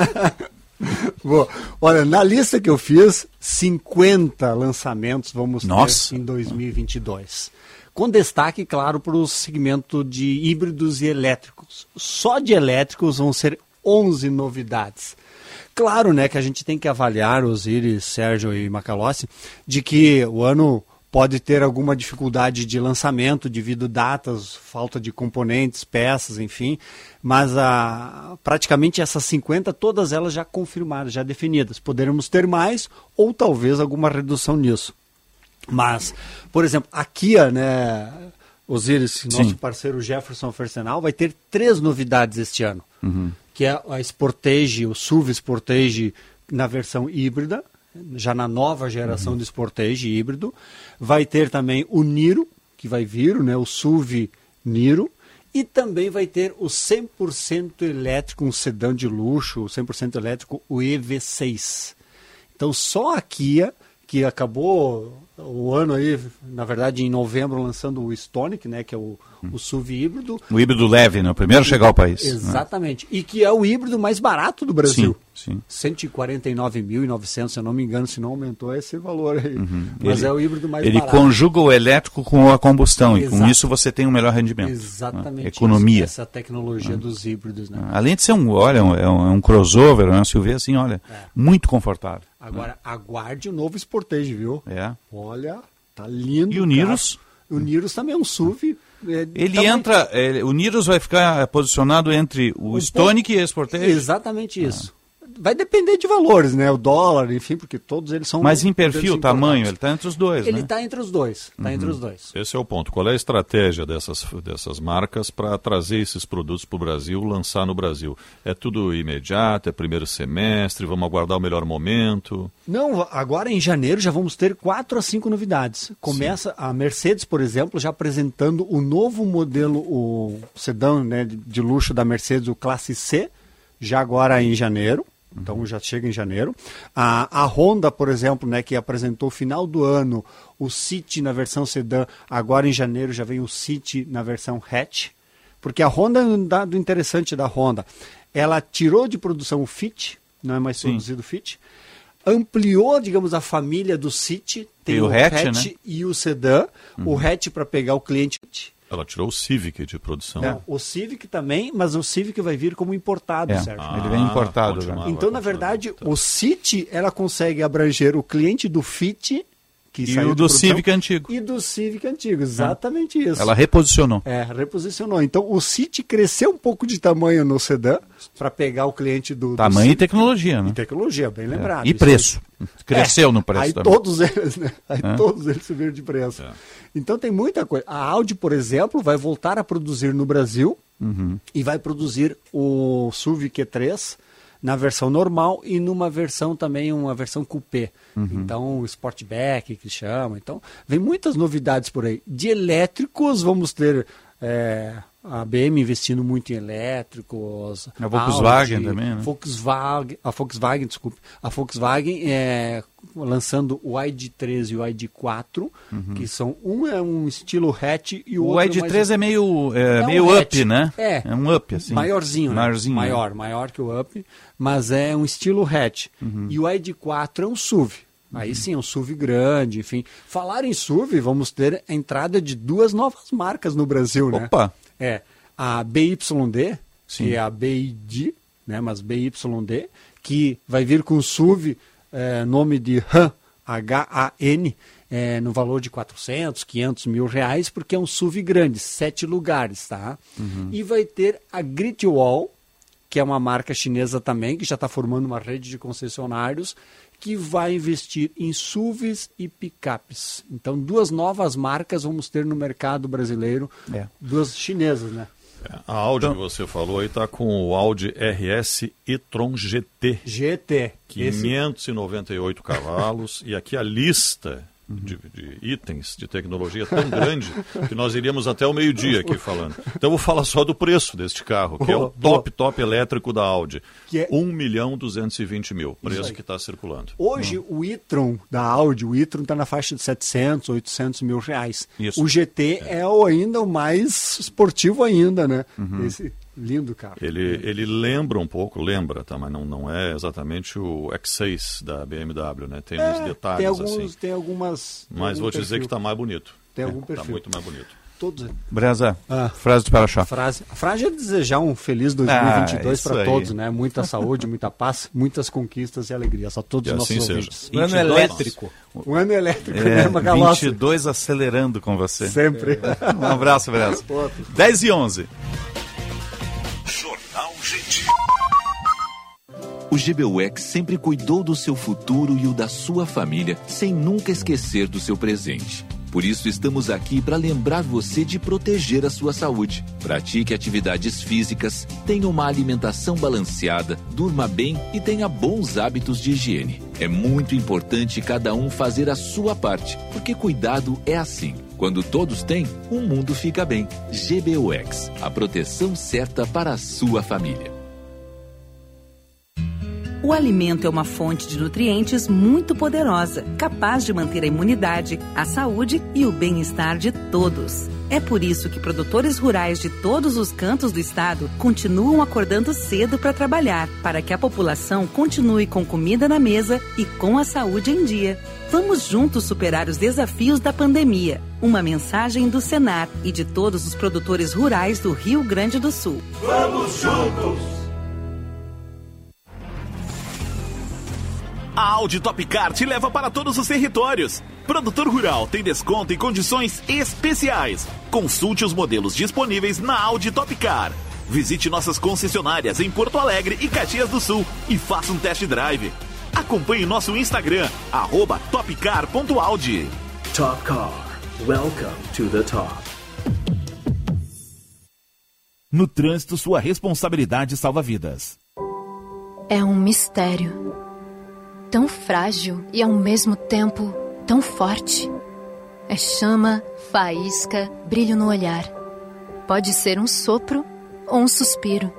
Boa. Olha, na lista que eu fiz, 50 lançamentos vamos Nossa. ter em 2022. Com destaque, claro, para o segmento de híbridos e elétricos. Só de elétricos vão ser 11 novidades. Claro, né, que a gente tem que avaliar, Osiris, Sérgio e Macalossi, de que o ano pode ter alguma dificuldade de lançamento devido a datas, falta de componentes, peças, enfim, mas a, praticamente essas 50, todas elas já confirmadas, já definidas. Poderemos ter mais ou talvez alguma redução nisso. Mas, por exemplo, a Kia, né, Osiris, nosso Sim. parceiro Jefferson Fersenal, vai ter três novidades este ano Uhum. que é a Sportage, o SUV Sportage na versão híbrida, já na nova geração Uhum. do Sportage híbrido. Vai ter também o Niro, que vai vir, né, o SUV Niro. E também vai ter o 100% elétrico, um sedã de luxo, o 100% elétrico, o EV6. Então só a Kia, que acabou o ano aí, na verdade em novembro, lançando o Stonic, né, que é o, o SUV híbrido, O híbrido leve, né? O primeiro a chegar ao país. né? Exatamente. E que é o híbrido mais barato do Brasil. Sim, sim. 149.900, se eu não me engano, se não aumentou esse valor aí. Mas Ele- é o híbrido mais Ele barato. conjuga o elétrico com a combustão e com Exato. isso você tem um melhor rendimento. Exatamente. né? Economia. isso, essa tecnologia dos híbridos, né? Além de ser um, olha, um, é um, é um crossover, é um SUV assim, olha, É. muito confortável. Agora, aguarde o novo Sportage, viu? É. Olha, tá lindo. E o. Nirus? O Nirus também é um SUV. é, Ele também- entra, ele- o Nirus vai ficar é, posicionado entre o Stonic e a Sportage. Exatamente isso. Vai depender de valores, né? O dólar, enfim, porque todos eles são. Mas em perfil, tamanho, ele está entre os dois, Ele né? está entre os dois. Está entre Uhum. os dois. Esse é o ponto. Qual é a estratégia dessas, dessas marcas para trazer esses produtos para o Brasil, lançar no Brasil? É tudo imediato, é primeiro semestre, vamos aguardar o melhor momento? Não, agora em janeiro já vamos ter quatro a cinco novidades. Começa a Mercedes, por exemplo, já apresentando o novo modelo, o sedã né, de, de luxo da Mercedes, o Classe C, já agora em janeiro. Então já chega em janeiro. A, a Honda, por exemplo, né, que apresentou final do ano o City na versão sedã, agora em janeiro já vem o City na versão hatch. Porque a Honda, um dado interessante da Honda, ela tirou de produção o Fit, não é mais Sim. produzido o Fit, ampliou, digamos, a família do City, tem o o, hatch, hatch, né? e o sedã, o Uhum. hatch para pegar o cliente. Ela tirou o Civic de produção. É, o Civic também, mas o Civic vai vir como importado, É, Sérgio. ele vem importado já. continuava, Então, na verdade, o City ela consegue abranger o cliente do Fit que E o do Civic antigo. E do Civic antigo, exatamente isso. Ela reposicionou. É, reposicionou. Então o City cresceu um pouco de tamanho no sedã para pegar o cliente do do Tamanho e Civic. tecnologia, né? E tecnologia, bem lembrado. E preço. Cresceu no preço Aí também. todos eles, né? Aí É. todos eles subiram de preço. Então tem muita coisa. A Audi, por exemplo, vai voltar a produzir no Brasil Uhum. e vai produzir o SUV Q3 na versão normal e numa versão também, uma versão coupé. Uhum. Então, o Sportback, que chama. Então, vem muitas novidades por aí. De elétricos, vamos ter é, a BM investindo muito em elétricos. A Volkswagen Audi, também, né? Volkswagen, a Volkswagen, desculpe. A Volkswagen é lançando o ID3 e o ID4, que são um é um estilo hatch e o, O outro ID3 mais... é meio, é, um meio hatch. up, né? É. É um up, assim. Maiorzinho, né? Maiorzinho. né? Maior, maior que o Up, mas é um estilo hatch. Uhum. E o ID4 é um SUV. Aí sim, é um SUV grande, enfim. Falar em SUV, vamos ter a entrada de duas novas marcas no Brasil, né? Opa! É a BYD, Sim. que é a BID, né? Mas BYD, que vai vir com SUV, é, nome de Han, H-A-N, é, no valor de 400, 500 mil reais, porque é um SUV grande, sete lugares, tá? Uhum. E vai ter a Great Wall, que é uma marca chinesa também, que já está formando uma rede de concessionários, que vai investir em SUVs e picapes. Então, duas novas marcas vamos ter no mercado brasileiro, É. duas chinesas, né? A Audi que você falou aí está com o Audi RS e-tron GT. GT. Esse- 598 cavalos. e aqui a lista de, de itens de tecnologia é tão grande que nós iríamos até o meio-dia aqui falando. Então eu vou falar só do preço deste carro, que é Boa, o top, top elétrico da Audi. Que é- 1 milhão 220 mil, preço que está circulando. Hoje, o e-tron da Audi, o e-tron está na faixa de 700, 800 mil reais. Isso. O GT é. o ainda o mais esportivo ainda, né? Uhum. Esse, Lindo carro. Ele, ele lembra um pouco, lembra, tá? Mas não, não é exatamente o X6 da BMW, né? Tem É, uns detalhes tem alguns, assim. tem algumas. Mas vou te dizer que está mais bonito. Tem É, algum Tá perfil. muito mais bonito. Todos. Breza, Ah. frase do. A frase, a frase é desejar um feliz 2022 Ah, para aí. todos, né? Muita saúde, muita paz, muitas conquistas e alegrias a todos Que os assim nossos seja. ouvintes. Um ano 22. elétrico. Um ano elétrico, É, né, Magalhães? 22 acelerando com você. Sempre. Um abraço, Breza. Outro. 10 e 11. Jornal Gente. O GBUX sempre cuidou do seu futuro e o da sua família, sem nunca esquecer do seu presente. Por isso, estamos aqui para lembrar você de proteger a sua saúde. Pratique atividades físicas, tenha uma alimentação balanceada, durma bem e tenha bons hábitos de higiene. É muito importante cada um fazer a sua parte, porque cuidado é assim. Quando todos têm, o mundo fica bem. GBUX, a proteção certa para a sua família. O alimento é uma fonte de nutrientes muito poderosa, capaz de manter a imunidade, a saúde e o bem-estar de todos. É por isso que produtores rurais de todos os cantos do estado continuam acordando cedo para trabalhar, para que a população continue com comida na mesa e com a saúde em dia. Vamos juntos superar os desafios da pandemia. Uma mensagem do Senar e de todos os produtores rurais do Rio Grande do Sul. Vamos juntos! A Audi Top Car te leva para todos os territórios. Produtor Rural tem desconto e condições especiais. Consulte os modelos disponíveis na Audi Top Car. Visite nossas concessionárias em Porto Alegre e Caxias do Sul e faça um test drive. Acompanhe nosso Instagram, arroba topcar.audi. Top Car. Welcome to the top. No trânsito, sua responsabilidade salva vidas. É um mistério. Tão frágil e ao mesmo tempo tão forte. É chama, faísca, brilho no olhar. Pode ser um sopro ou um suspiro.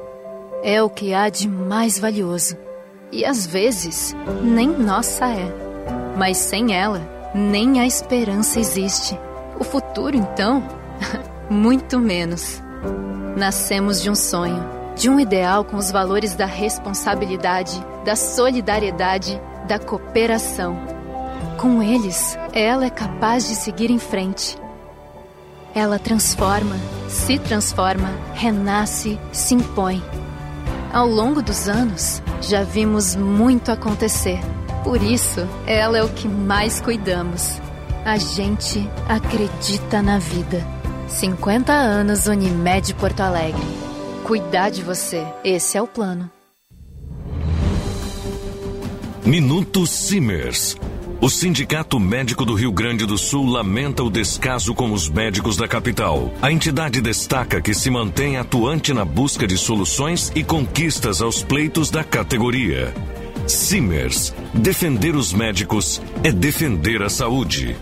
É o que há de mais valioso. E às vezes, nem nossa é. Mas sem ela, nem a esperança existe. O futuro, então, muito menos. Nascemos de um sonho, de um ideal com os valores da responsabilidade, da solidariedade, da cooperação. Com eles, ela é capaz de seguir em frente. Ela transforma, se transforma, renasce, se impõe. Ao longo dos anos, já vimos muito acontecer. Por isso, ela é o que mais cuidamos. A gente acredita na vida. 50 anos Unimed Porto Alegre. Cuidar de você, esse é o plano. Minuto Simers. O Sindicato Médico do Rio Grande do Sul lamenta o descaso com os médicos da capital. A entidade destaca que se mantém atuante na busca de soluções e conquistas aos pleitos da categoria. Simers. Defender os médicos é defender a saúde.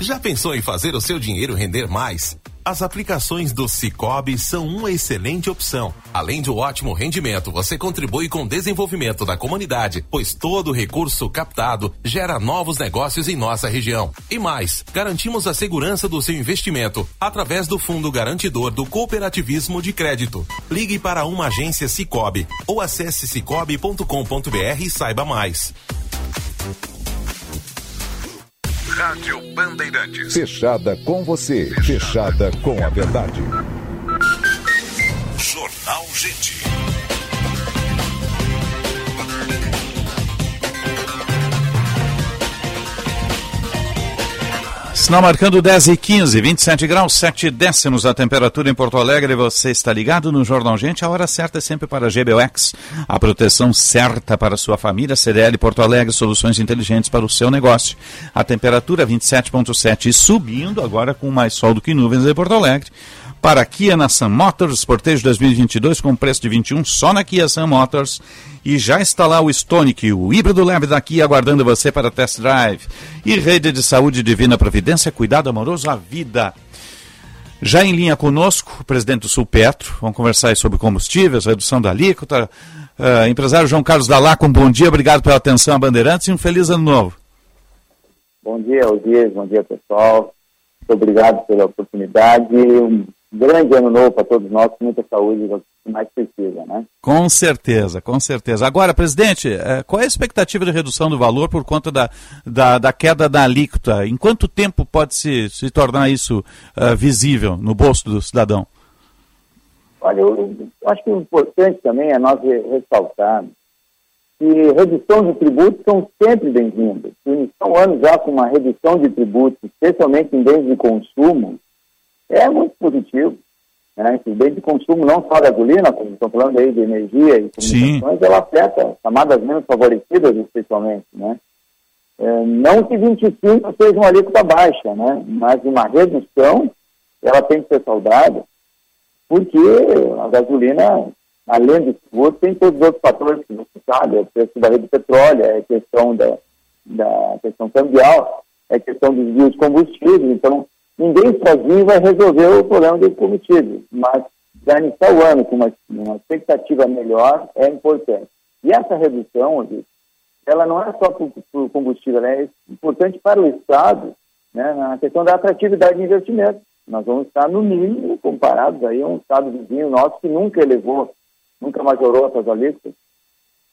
Já pensou em fazer o seu dinheiro render mais? As aplicações do Cicobi são uma excelente opção. Além de um ótimo rendimento, você contribui com o desenvolvimento da comunidade, pois todo recurso captado gera novos negócios em nossa região. E mais, garantimos a segurança do seu investimento através do Fundo Garantidor do Cooperativismo de Crédito. Ligue para uma agência Cicobi ou acesse cicobi.com.br e saiba mais. Rádio Bandeirantes. Fechada com você. Fechada com a verdade. Jornal Gente. Sinal marcando 10 e 15, 27 graus, 7 décimos a temperatura em Porto Alegre. Você está ligado no Jornal Gente. A hora certa é sempre para a GBUX. A proteção certa para sua família. CDL Porto Alegre, soluções inteligentes para o seu negócio. A temperatura 27,7 e subindo agora com mais sol do que nuvens em Porto Alegre. Para a Kia na Sun Motors, portejo 2022 com preço de 21 só na Kia Sun Motors. E já está lá o Stonic, o híbrido leve da Kia, aguardando você para test drive. E rede de saúde Divina Providência, cuidado amoroso à vida. Já em linha conosco, o presidente do Sul Petro, vamos conversar sobre combustíveis, redução da alíquota. Uh, empresário João Carlos Dalacom, bom dia, obrigado pela atenção a Bandeirantes e um feliz ano novo. Bom dia, Dias, bom dia pessoal. obrigado pela oportunidade. Um grande ano novo para todos nós, com muita saúde, que mais precisa, né? Com certeza, com certeza. Agora, presidente, eh, qual é a expectativa de redução do valor por conta da, da, da queda da alíquota? Em quanto tempo pode se, se tornar isso uh, visível no bolso do cidadão? Olha, eu, eu acho que o importante também é nós ressaltar que redução de tributos são sempre bem-vindas. Iniciar um ano já com uma redução de tributos, especialmente em bens de consumo, é muito positivo. Né? Esse bem de consumo, não só da gasolina, como estão falando aí de energia e comunicações, Sim. ela afeta camadas menos favorecidas, especialmente. Né? É, não que 25 seja uma alíquota baixa, né? mas uma redução, ela tem que ser saudada, porque a gasolina além do seguro, tem todos os outros fatores que você sabe, é o preço da rede de petróleo, é a questão da, da questão cambial, é a questão dos biocombustíveis, então ninguém sozinho vai resolver o problema do combustível, mas já iniciar o ano com uma, uma expectativa melhor é importante. E essa redução, ela não é só para o combustível, ela é importante para o Estado, né, na questão da atratividade de investimento. Nós vamos estar no mínimo comparados aí a um Estado vizinho nosso que nunca elevou nunca majorou essas alíquotas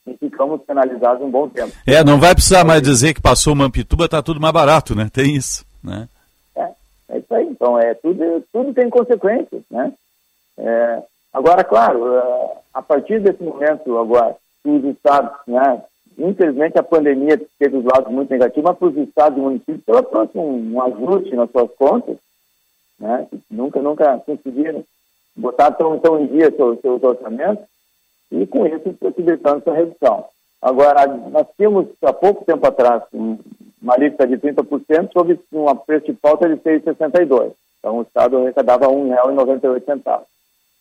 e ficamos penalizados um bom tempo. É, não vai precisar mais dizer que passou uma Mampituba, está tudo mais barato, né? Tem isso, né? É, isso aí. Então, é, tudo, tudo tem consequências, né? É, agora, claro, é, a partir desse momento, agora, os estados, né? Infelizmente, a pandemia teve os lados muito negativos, mas para os estados e municípios, ela trouxe um, um ajuste nas suas contas, né? Nunca, nunca conseguiram botar tão, tão em dia seus, seus orçamentos, e com isso possibilitando essa redução. Agora, nós tínhamos há pouco tempo atrás uma alíquota de 30% sobre um preço de pauta de 6,62. Então o Estado arrecadava R$ 1,98.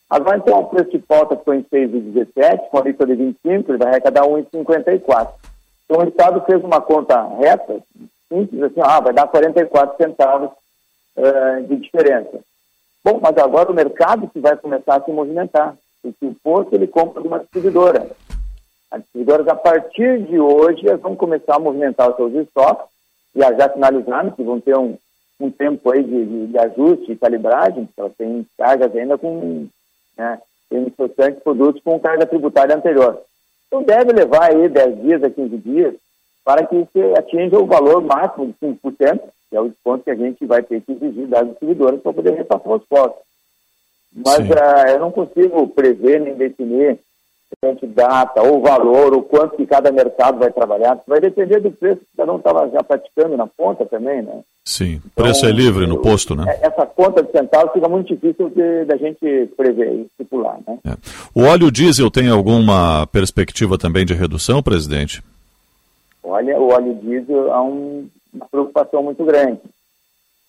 Agora, então, o preço de pauta ficou em 6,17, com a alíquota de 25, ele vai arrecadar R$ 1,54. Então o Estado fez uma conta reta, simples, assim, ah, vai dar 44 centavos uh, de diferença. Bom, mas agora o mercado que vai começar a se movimentar porque o posto ele compra de uma distribuidora. As distribuidoras, a partir de hoje, elas vão começar a movimentar os seus estoques, e já finalizando, que vão ter um, um tempo aí de, de, de ajuste e calibragem, porque elas têm cargas ainda com, né, tem importantes produtos com carga tributária anterior. Então deve levar aí 10 dias a 15 dias para que você atinja o valor máximo de 5%, que é o desconto que a gente vai ter que exigir das distribuidoras para poder repassar os postos. Mas uh, eu não consigo prever nem definir data, ou valor, o quanto que cada mercado vai trabalhar. Vai depender do preço que cada um estava já praticando na ponta também, né? Sim, então, preço é livre no posto, né? É, essa conta de centavos fica muito difícil da gente prever e estipular, né? É. O óleo diesel tem alguma perspectiva também de redução, presidente? Olha, o óleo diesel há um, uma preocupação muito grande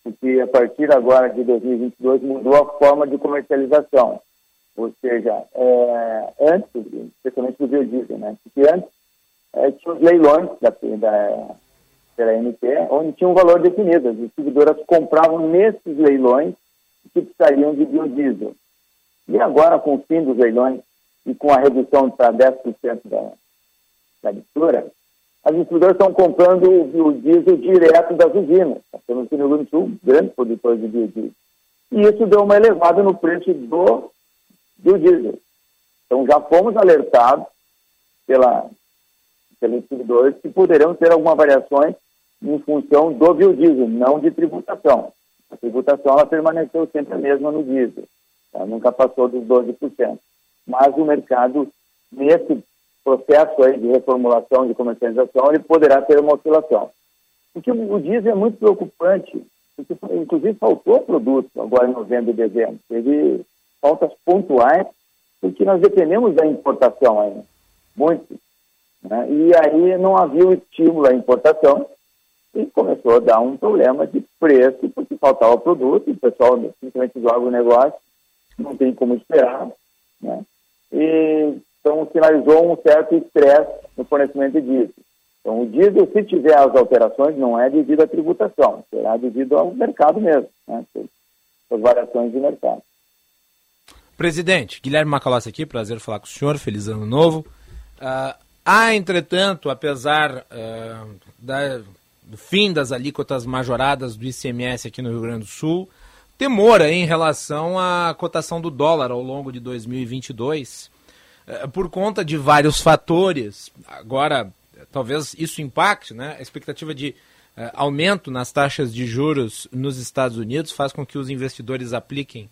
porque a partir agora de 2022 mudou a forma de comercialização. Ou seja, é, antes, especialmente do biodiesel, né? Porque antes é, tinha os leilões da, da, pela NT, onde tinha um valor definido. As distribuidoras compravam nesses leilões que precisariam de biodiesel. E agora, com o fim dos leilões e com a redução para 10% da, da mistura, as distribuidoras estão comprando o, diesel direto das usinas. Nós temos aqui no Rio Grande do Sul de biodiesel. E isso deu uma elevada no preço do, do diesel. Então já fomos alertados pela, distribuidores que poderão ter algumas variações em função do biodiesel, não de tributação. A tributação ela permaneceu sempre a mesma no diesel. Ela nunca passou dos 12%. Mas o mercado, nesse processo aí de reformulação, de comercialização, ele poderá ter uma oscilação. Porque o diesel é muito preocupante, porque inclusive faltou produto agora em novembro e dezembro. Teve faltas pontuais, porque nós dependemos da importação ainda, muito. Né? E aí não havia o estímulo à importação e começou a dar um problema de preço, porque faltava produto, e o pessoal, simplesmente do agronegócio, não tem como esperar. Né? E então sinalizou um certo estresse no fornecimento de diesel. Então, o diesel, se tiver as alterações, não é devido à tributação, será devido ao mercado mesmo, né? as variações de mercado. Presidente, Guilherme Macalossi aqui, prazer falar com o senhor, feliz ano novo. Uh, há, entretanto, apesar uh, da, do fim das alíquotas majoradas do ICMS aqui no Rio Grande do Sul, temor aí em relação à cotação do dólar ao longo de 2022, eh, por conta de vários fatores. Agora, talvez isso impacte, né? A expectativa de uh, aumento nas taxas de juros nos Estados Unidos faz com que os investidores apliquem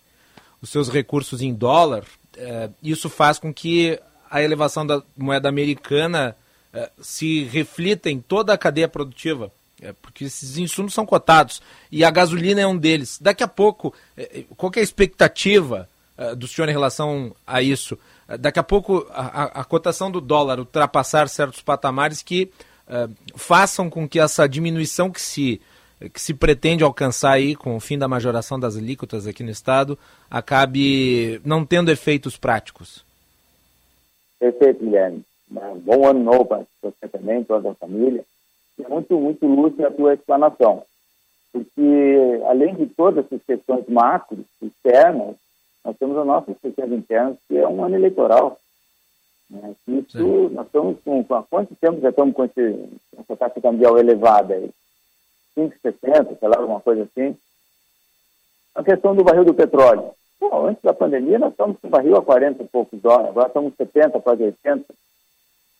os seus recursos em dólar. Uh, isso faz com que a elevação da moeda americana uh, se reflita em toda a cadeia produtiva. porque esses insumos são cotados e a gasolina é um deles. Daqui a pouco, qual é a expectativa do senhor em relação a isso? daqui a pouco a, a, cotação do dólar ultrapassar certos patamares que uh, façam com que essa diminuição que se, que se pretende alcançar aí com o fim da majoração das alíquotas aqui no estado acabe não tendo efeitos práticos. Perfeito, Guilherme. Bom ano novo para você também, toda a família. É muito, muito lúcida a tua explanação. Porque, além de todas essas questões macro, externas, nós temos a nossa questões internas, que é um ano eleitoral. Né? Isso, Sim. nós estamos com, com há quanto tempo já estamos com esse, essa taxa cambial elevada aí? 5,60, sei lá, alguma coisa assim. A questão do barril do petróleo. Bom, antes da pandemia, nós estamos com barril a 40 e poucos dólares, agora estamos 70, quase 80.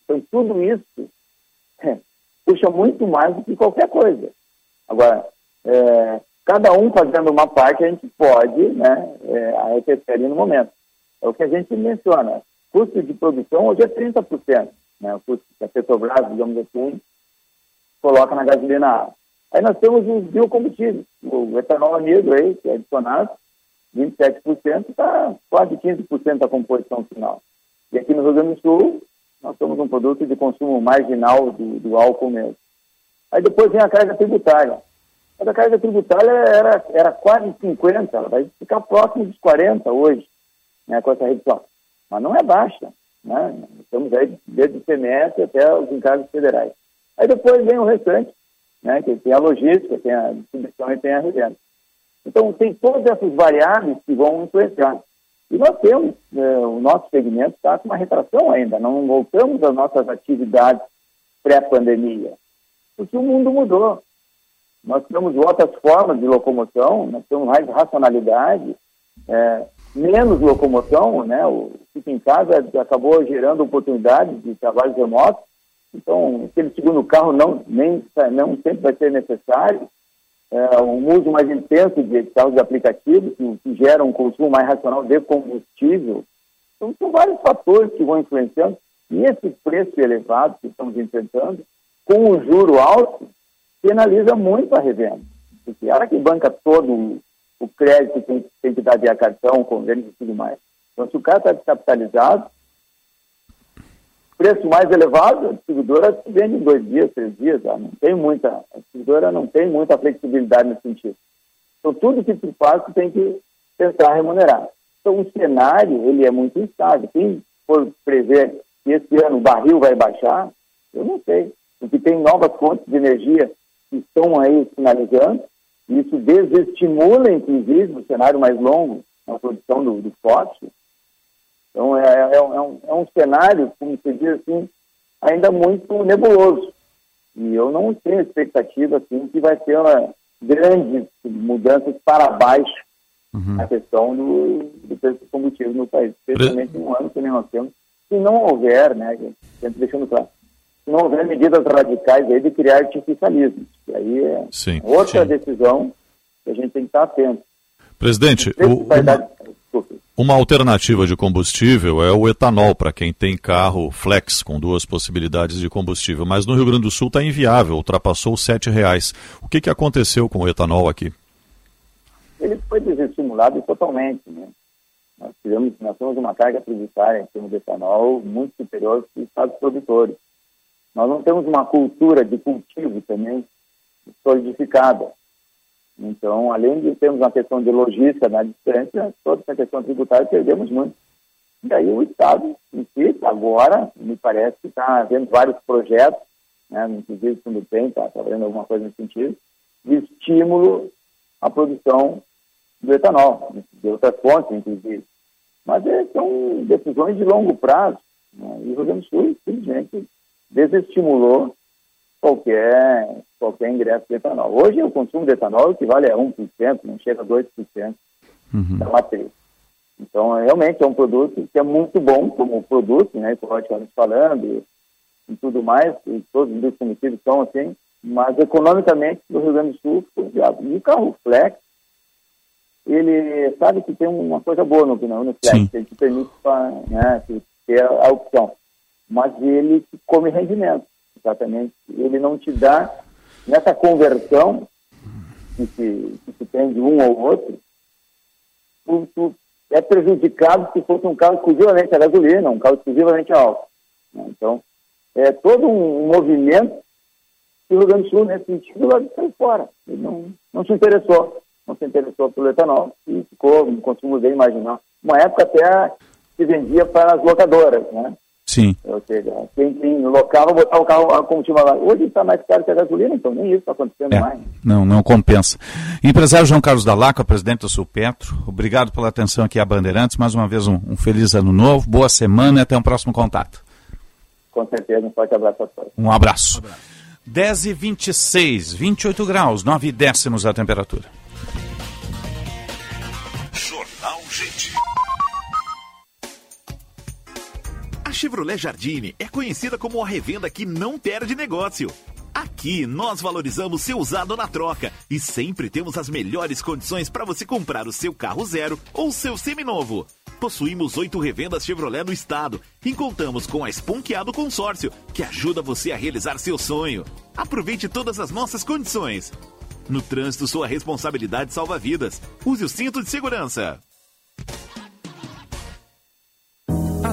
Então, tudo isso é, puxa muito mais do que qualquer coisa. Agora, é, cada um fazendo uma parte, a gente pode né, é, arrefecer no momento. É o que a gente menciona. Custo de produção hoje é 30%. Né, o custo que a Petrobras, digamos assim, coloca na gasolina. Aí nós temos os biocombustíveis. O etanol amido aí, que é adicionado, 27%, está quase 15% da composição final. E aqui no Rio Grande do Sul, nós temos um produto de consumo marginal do, do álcool mesmo. Aí depois vem a carga tributária. Mas a carga tributária era, era quase 50, ela vai ficar próximo dos 40 hoje, né, com essa redução. Mas não é baixa, né? Estamos aí desde o CMS até os encargos federais. Aí depois vem o restante, né, que tem a logística, tem a distribuição e tem a revenda. Então, tem todas essas variáveis que vão influenciar. E nós temos, eh, o nosso segmento está com uma retração ainda, não voltamos às nossas atividades pré-pandemia, porque o mundo mudou. Nós temos outras formas de locomoção, nós temos mais racionalidade, é, menos locomoção, né? O fica em casa acabou gerando oportunidades de trabalho remoto, então aquele segundo carro não, nem, não sempre vai ser necessário. É, um uso mais intenso de carros de aplicativo, que, que gera um consumo mais racional de combustível. Então, são vários fatores que vão influenciando. E esse preço elevado que estamos enfrentando, com o juro alto, penaliza muito a revenda. Porque ela que banca todo o crédito que tem, tem que dar via cartão, convênio e tudo mais. Então, se o cara está descapitalizado, preço mais elevado, a distribuidora vende em dois dias, três dias, não tem muita, a distribuidora não tem muita flexibilidade nesse sentido. Então, tudo que se faz, tem que tentar remunerar. Então, o cenário, ele é muito instável. Quem for prever que esse ano o barril vai baixar, eu não sei. Porque tem novas fontes de energia que estão aí finalizando, e isso desestimula, inclusive, o cenário mais longo na produção do, do. Então, é, é, é, um, é um cenário, como se diz assim, ainda muito nebuloso. E eu não tenho expectativa, assim, que vai ter uma grandes mudanças para baixo uhum. na questão do, do preço do combustível no país, especialmente no ano que nós temos. Se não houver, né, sempre deixando claro, se não houver medidas radicais aí de criar artificialismo. E aí é sim, outra sim. decisão que a gente tem que estar atento. Presidente, o, uma, uma, alternativa de combustível é o etanol para quem tem carro flex com duas possibilidades de combustível, mas no Rio Grande do Sul está inviável, ultrapassou R$ reais. O que, que aconteceu com o etanol aqui? Ele foi desestimulado totalmente. Né? Nós, tivemos, nós temos uma carga tributária em termos de etanol muito superior que os estados produtores. Nós não temos uma cultura de cultivo também solidificada. Então, além de termos uma questão de logística na distância, toda essa questão tributária perdemos muito. E aí o Estado, em si, agora, me parece que está havendo vários projetos, né, inclusive o Tem está trabalhando alguma coisa nesse sentido, de estímulo à produção do etanol, de outras fontes, inclusive. Mas é, são decisões de longo prazo. Né, e o Rio Grande do Sul, simplesmente, desestimulou qualquer, qualquer ingresso de etanol. Hoje o consumo de etanol equivale a 1%, não chega a 2% uhum. da matriz. Então, realmente é um produto que é muito bom como produto, né, ecologicamente falando, e tudo mais, e todos os combustíveis são assim, mas economicamente no Rio Grande do Sul. E o carro flex, ele sabe que tem uma coisa boa no, no flex, Sim. ele te permite né, ter a opção, mas ele come rendimento, exatamente. Ele não te dá, nessa conversão que se, que se tem de um ou outro, tu, tu é prejudicado se fosse um carro exclusivamente a gasolina, um carro exclusivamente a álcool. Né? Então, é todo um movimento que o Rio Grande do Sul, nesse sentido, lá saiu fora. Ele não, não se interessou, não se interessou pelo etanol e ficou um consumo bem marginal. Uma época até se vendia para as locadoras, né? Sim. Ou seja, quem, quem locava botava o carro a combustível lá. Hoje está mais caro que a gasolina, então nem isso está acontecendo é, mais. Não, não compensa. Empresário João Carlos Dalaco, presidente do Sulpetro, obrigado pela atenção aqui a Bandeirantes. Mais uma vez um, um feliz ano novo, boa semana e até um próximo contato. Com certeza, um forte abraço a todos. Um abraço. Um abraço. 10 e 26, 28 graus, 9 décimos a temperatura. Jornal Gente. Chevrolet Jardine é conhecida como a revenda que não perde negócio. Aqui nós valorizamos seu usado na troca e sempre temos as melhores condições para você comprar o seu carro zero ou seu seminovo. Possuímos oito revendas Chevrolet no estado e contamos com a Esponqueado Consórcio, que ajuda você a realizar seu sonho. Aproveite todas as nossas condições. No trânsito, sua responsabilidade salva vidas. Use o cinto de segurança.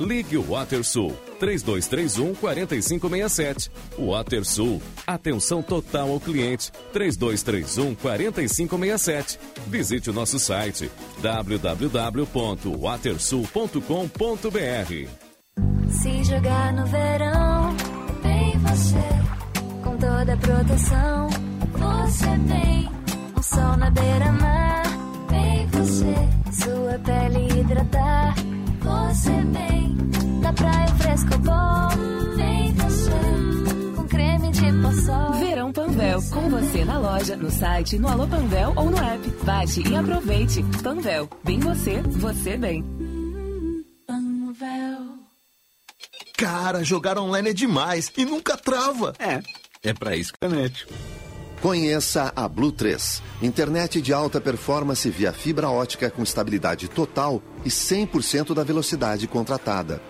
Ligue o WaterSul 3231 4567. WaterSul, atenção total ao cliente 3231 4567. Visite o nosso site www.watersul.com.br. Se jogar no verão, vem você com toda a proteção. Você vem, um sol na beira-mar, vem você, sua pele hidratar. Você vem, da praia fresco bom, vem você, com creme de poçol. Verão Panvel, com você na loja, no site, no Alô Panvel ou no app. Baixe e aproveite. Panvel, bem você, você bem. Panvel. Cara, jogar online é demais e nunca trava. É, é pra isso que é net. Conheça a Blue 3, internet de alta performance via fibra ótica com estabilidade total e 100% da velocidade contratada.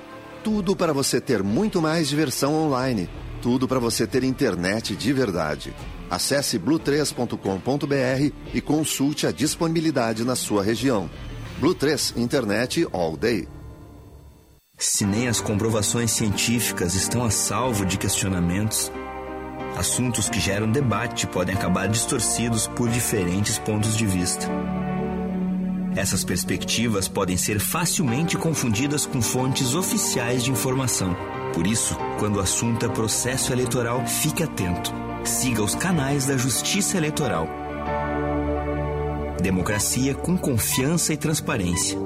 Tudo para você ter muito mais diversão online. Tudo para você ter internet de verdade. Acesse blue3.com.br e consulte a disponibilidade na sua região. Blue 3 Internet All Day. Se nem as comprovações científicas estão a salvo de questionamentos, assuntos que geram debate podem acabar distorcidos por diferentes pontos de vista. Essas perspectivas podem ser facilmente confundidas com fontes oficiais de informação. Por isso, quando o assunto é processo eleitoral, fique atento. Siga os canais da Justiça Eleitoral. Democracia com confiança e transparência.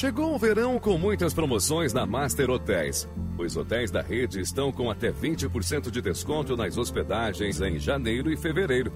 Chegou o verão com muitas promoções na Master Hotéis. Os hotéis da rede estão com até 20% de desconto nas hospedagens em janeiro e fevereiro.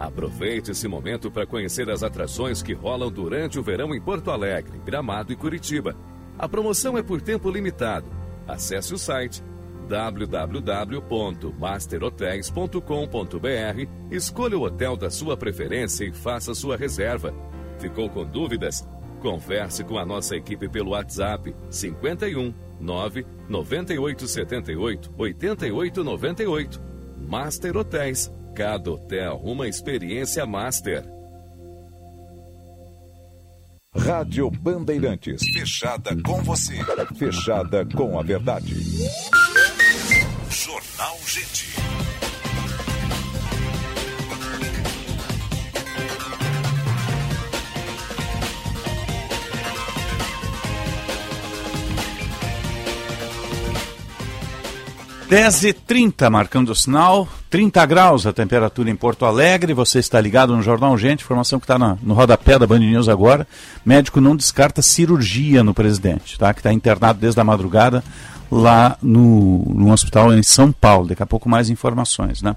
Aproveite esse momento para conhecer as atrações que rolam durante o verão em Porto Alegre, Gramado e Curitiba. A promoção é por tempo limitado. Acesse o site www.masterhotels.com.br, escolha o hotel da sua preferência e faça sua reserva. Ficou com dúvidas? Converse com a nossa equipe pelo WhatsApp 51 9 98 78 88 98. Master Hotéis. Cada hotel uma experiência master. Rádio Bandeirantes. Fechada com você. Fechada com a verdade. Jornal Gente. 10 e 30 marcando o sinal, 30 graus a temperatura em Porto Alegre. Você está ligado no Jornal Gente, informação que está no rodapé da Band News agora. Médico não descarta cirurgia no presidente, tá? Que está internado desde a madrugada lá no, no hospital em São Paulo. Daqui a pouco mais informações, né?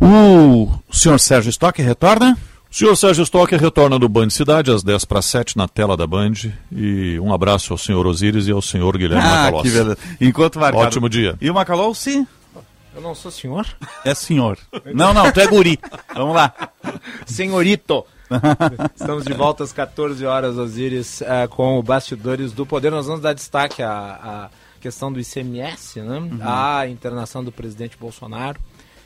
O senhor Sérgio Stock retorna? O senhor Sérgio Stock retorna do Band Cidade às 10 para 7 na tela da Band. E um abraço ao senhor Osíris e ao senhor Guilherme Ah, Macalossi. que beleza. Enquanto marcado. Ótimo dia. E o Macalossi? Eu não sou senhor? É senhor. Não, não, tu é guri. Vamos lá. Senhorito. Estamos de volta às 14 horas, Osíris, eh, com o Bastidores do Poder. Nós vamos dar destaque à, à questão do ICMS, né? à internação do presidente Bolsonaro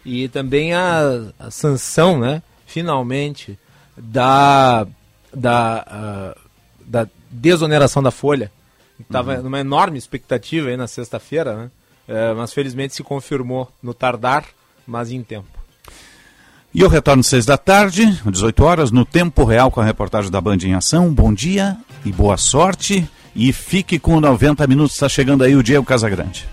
e também a, a sanção, né? Finalmente, da, da, ah, da desoneração da Folha. Estava numa enorme expectativa aí na sexta-feira, né? Eh, mas felizmente se confirmou no tardar, mas em tempo. E eu retorno seis da tarde, 18 horas, no Tempo Real com a reportagem da Band em Ação. Bom dia e boa sorte. E fique com 90 minutos, está chegando aí o Diego Casagrande.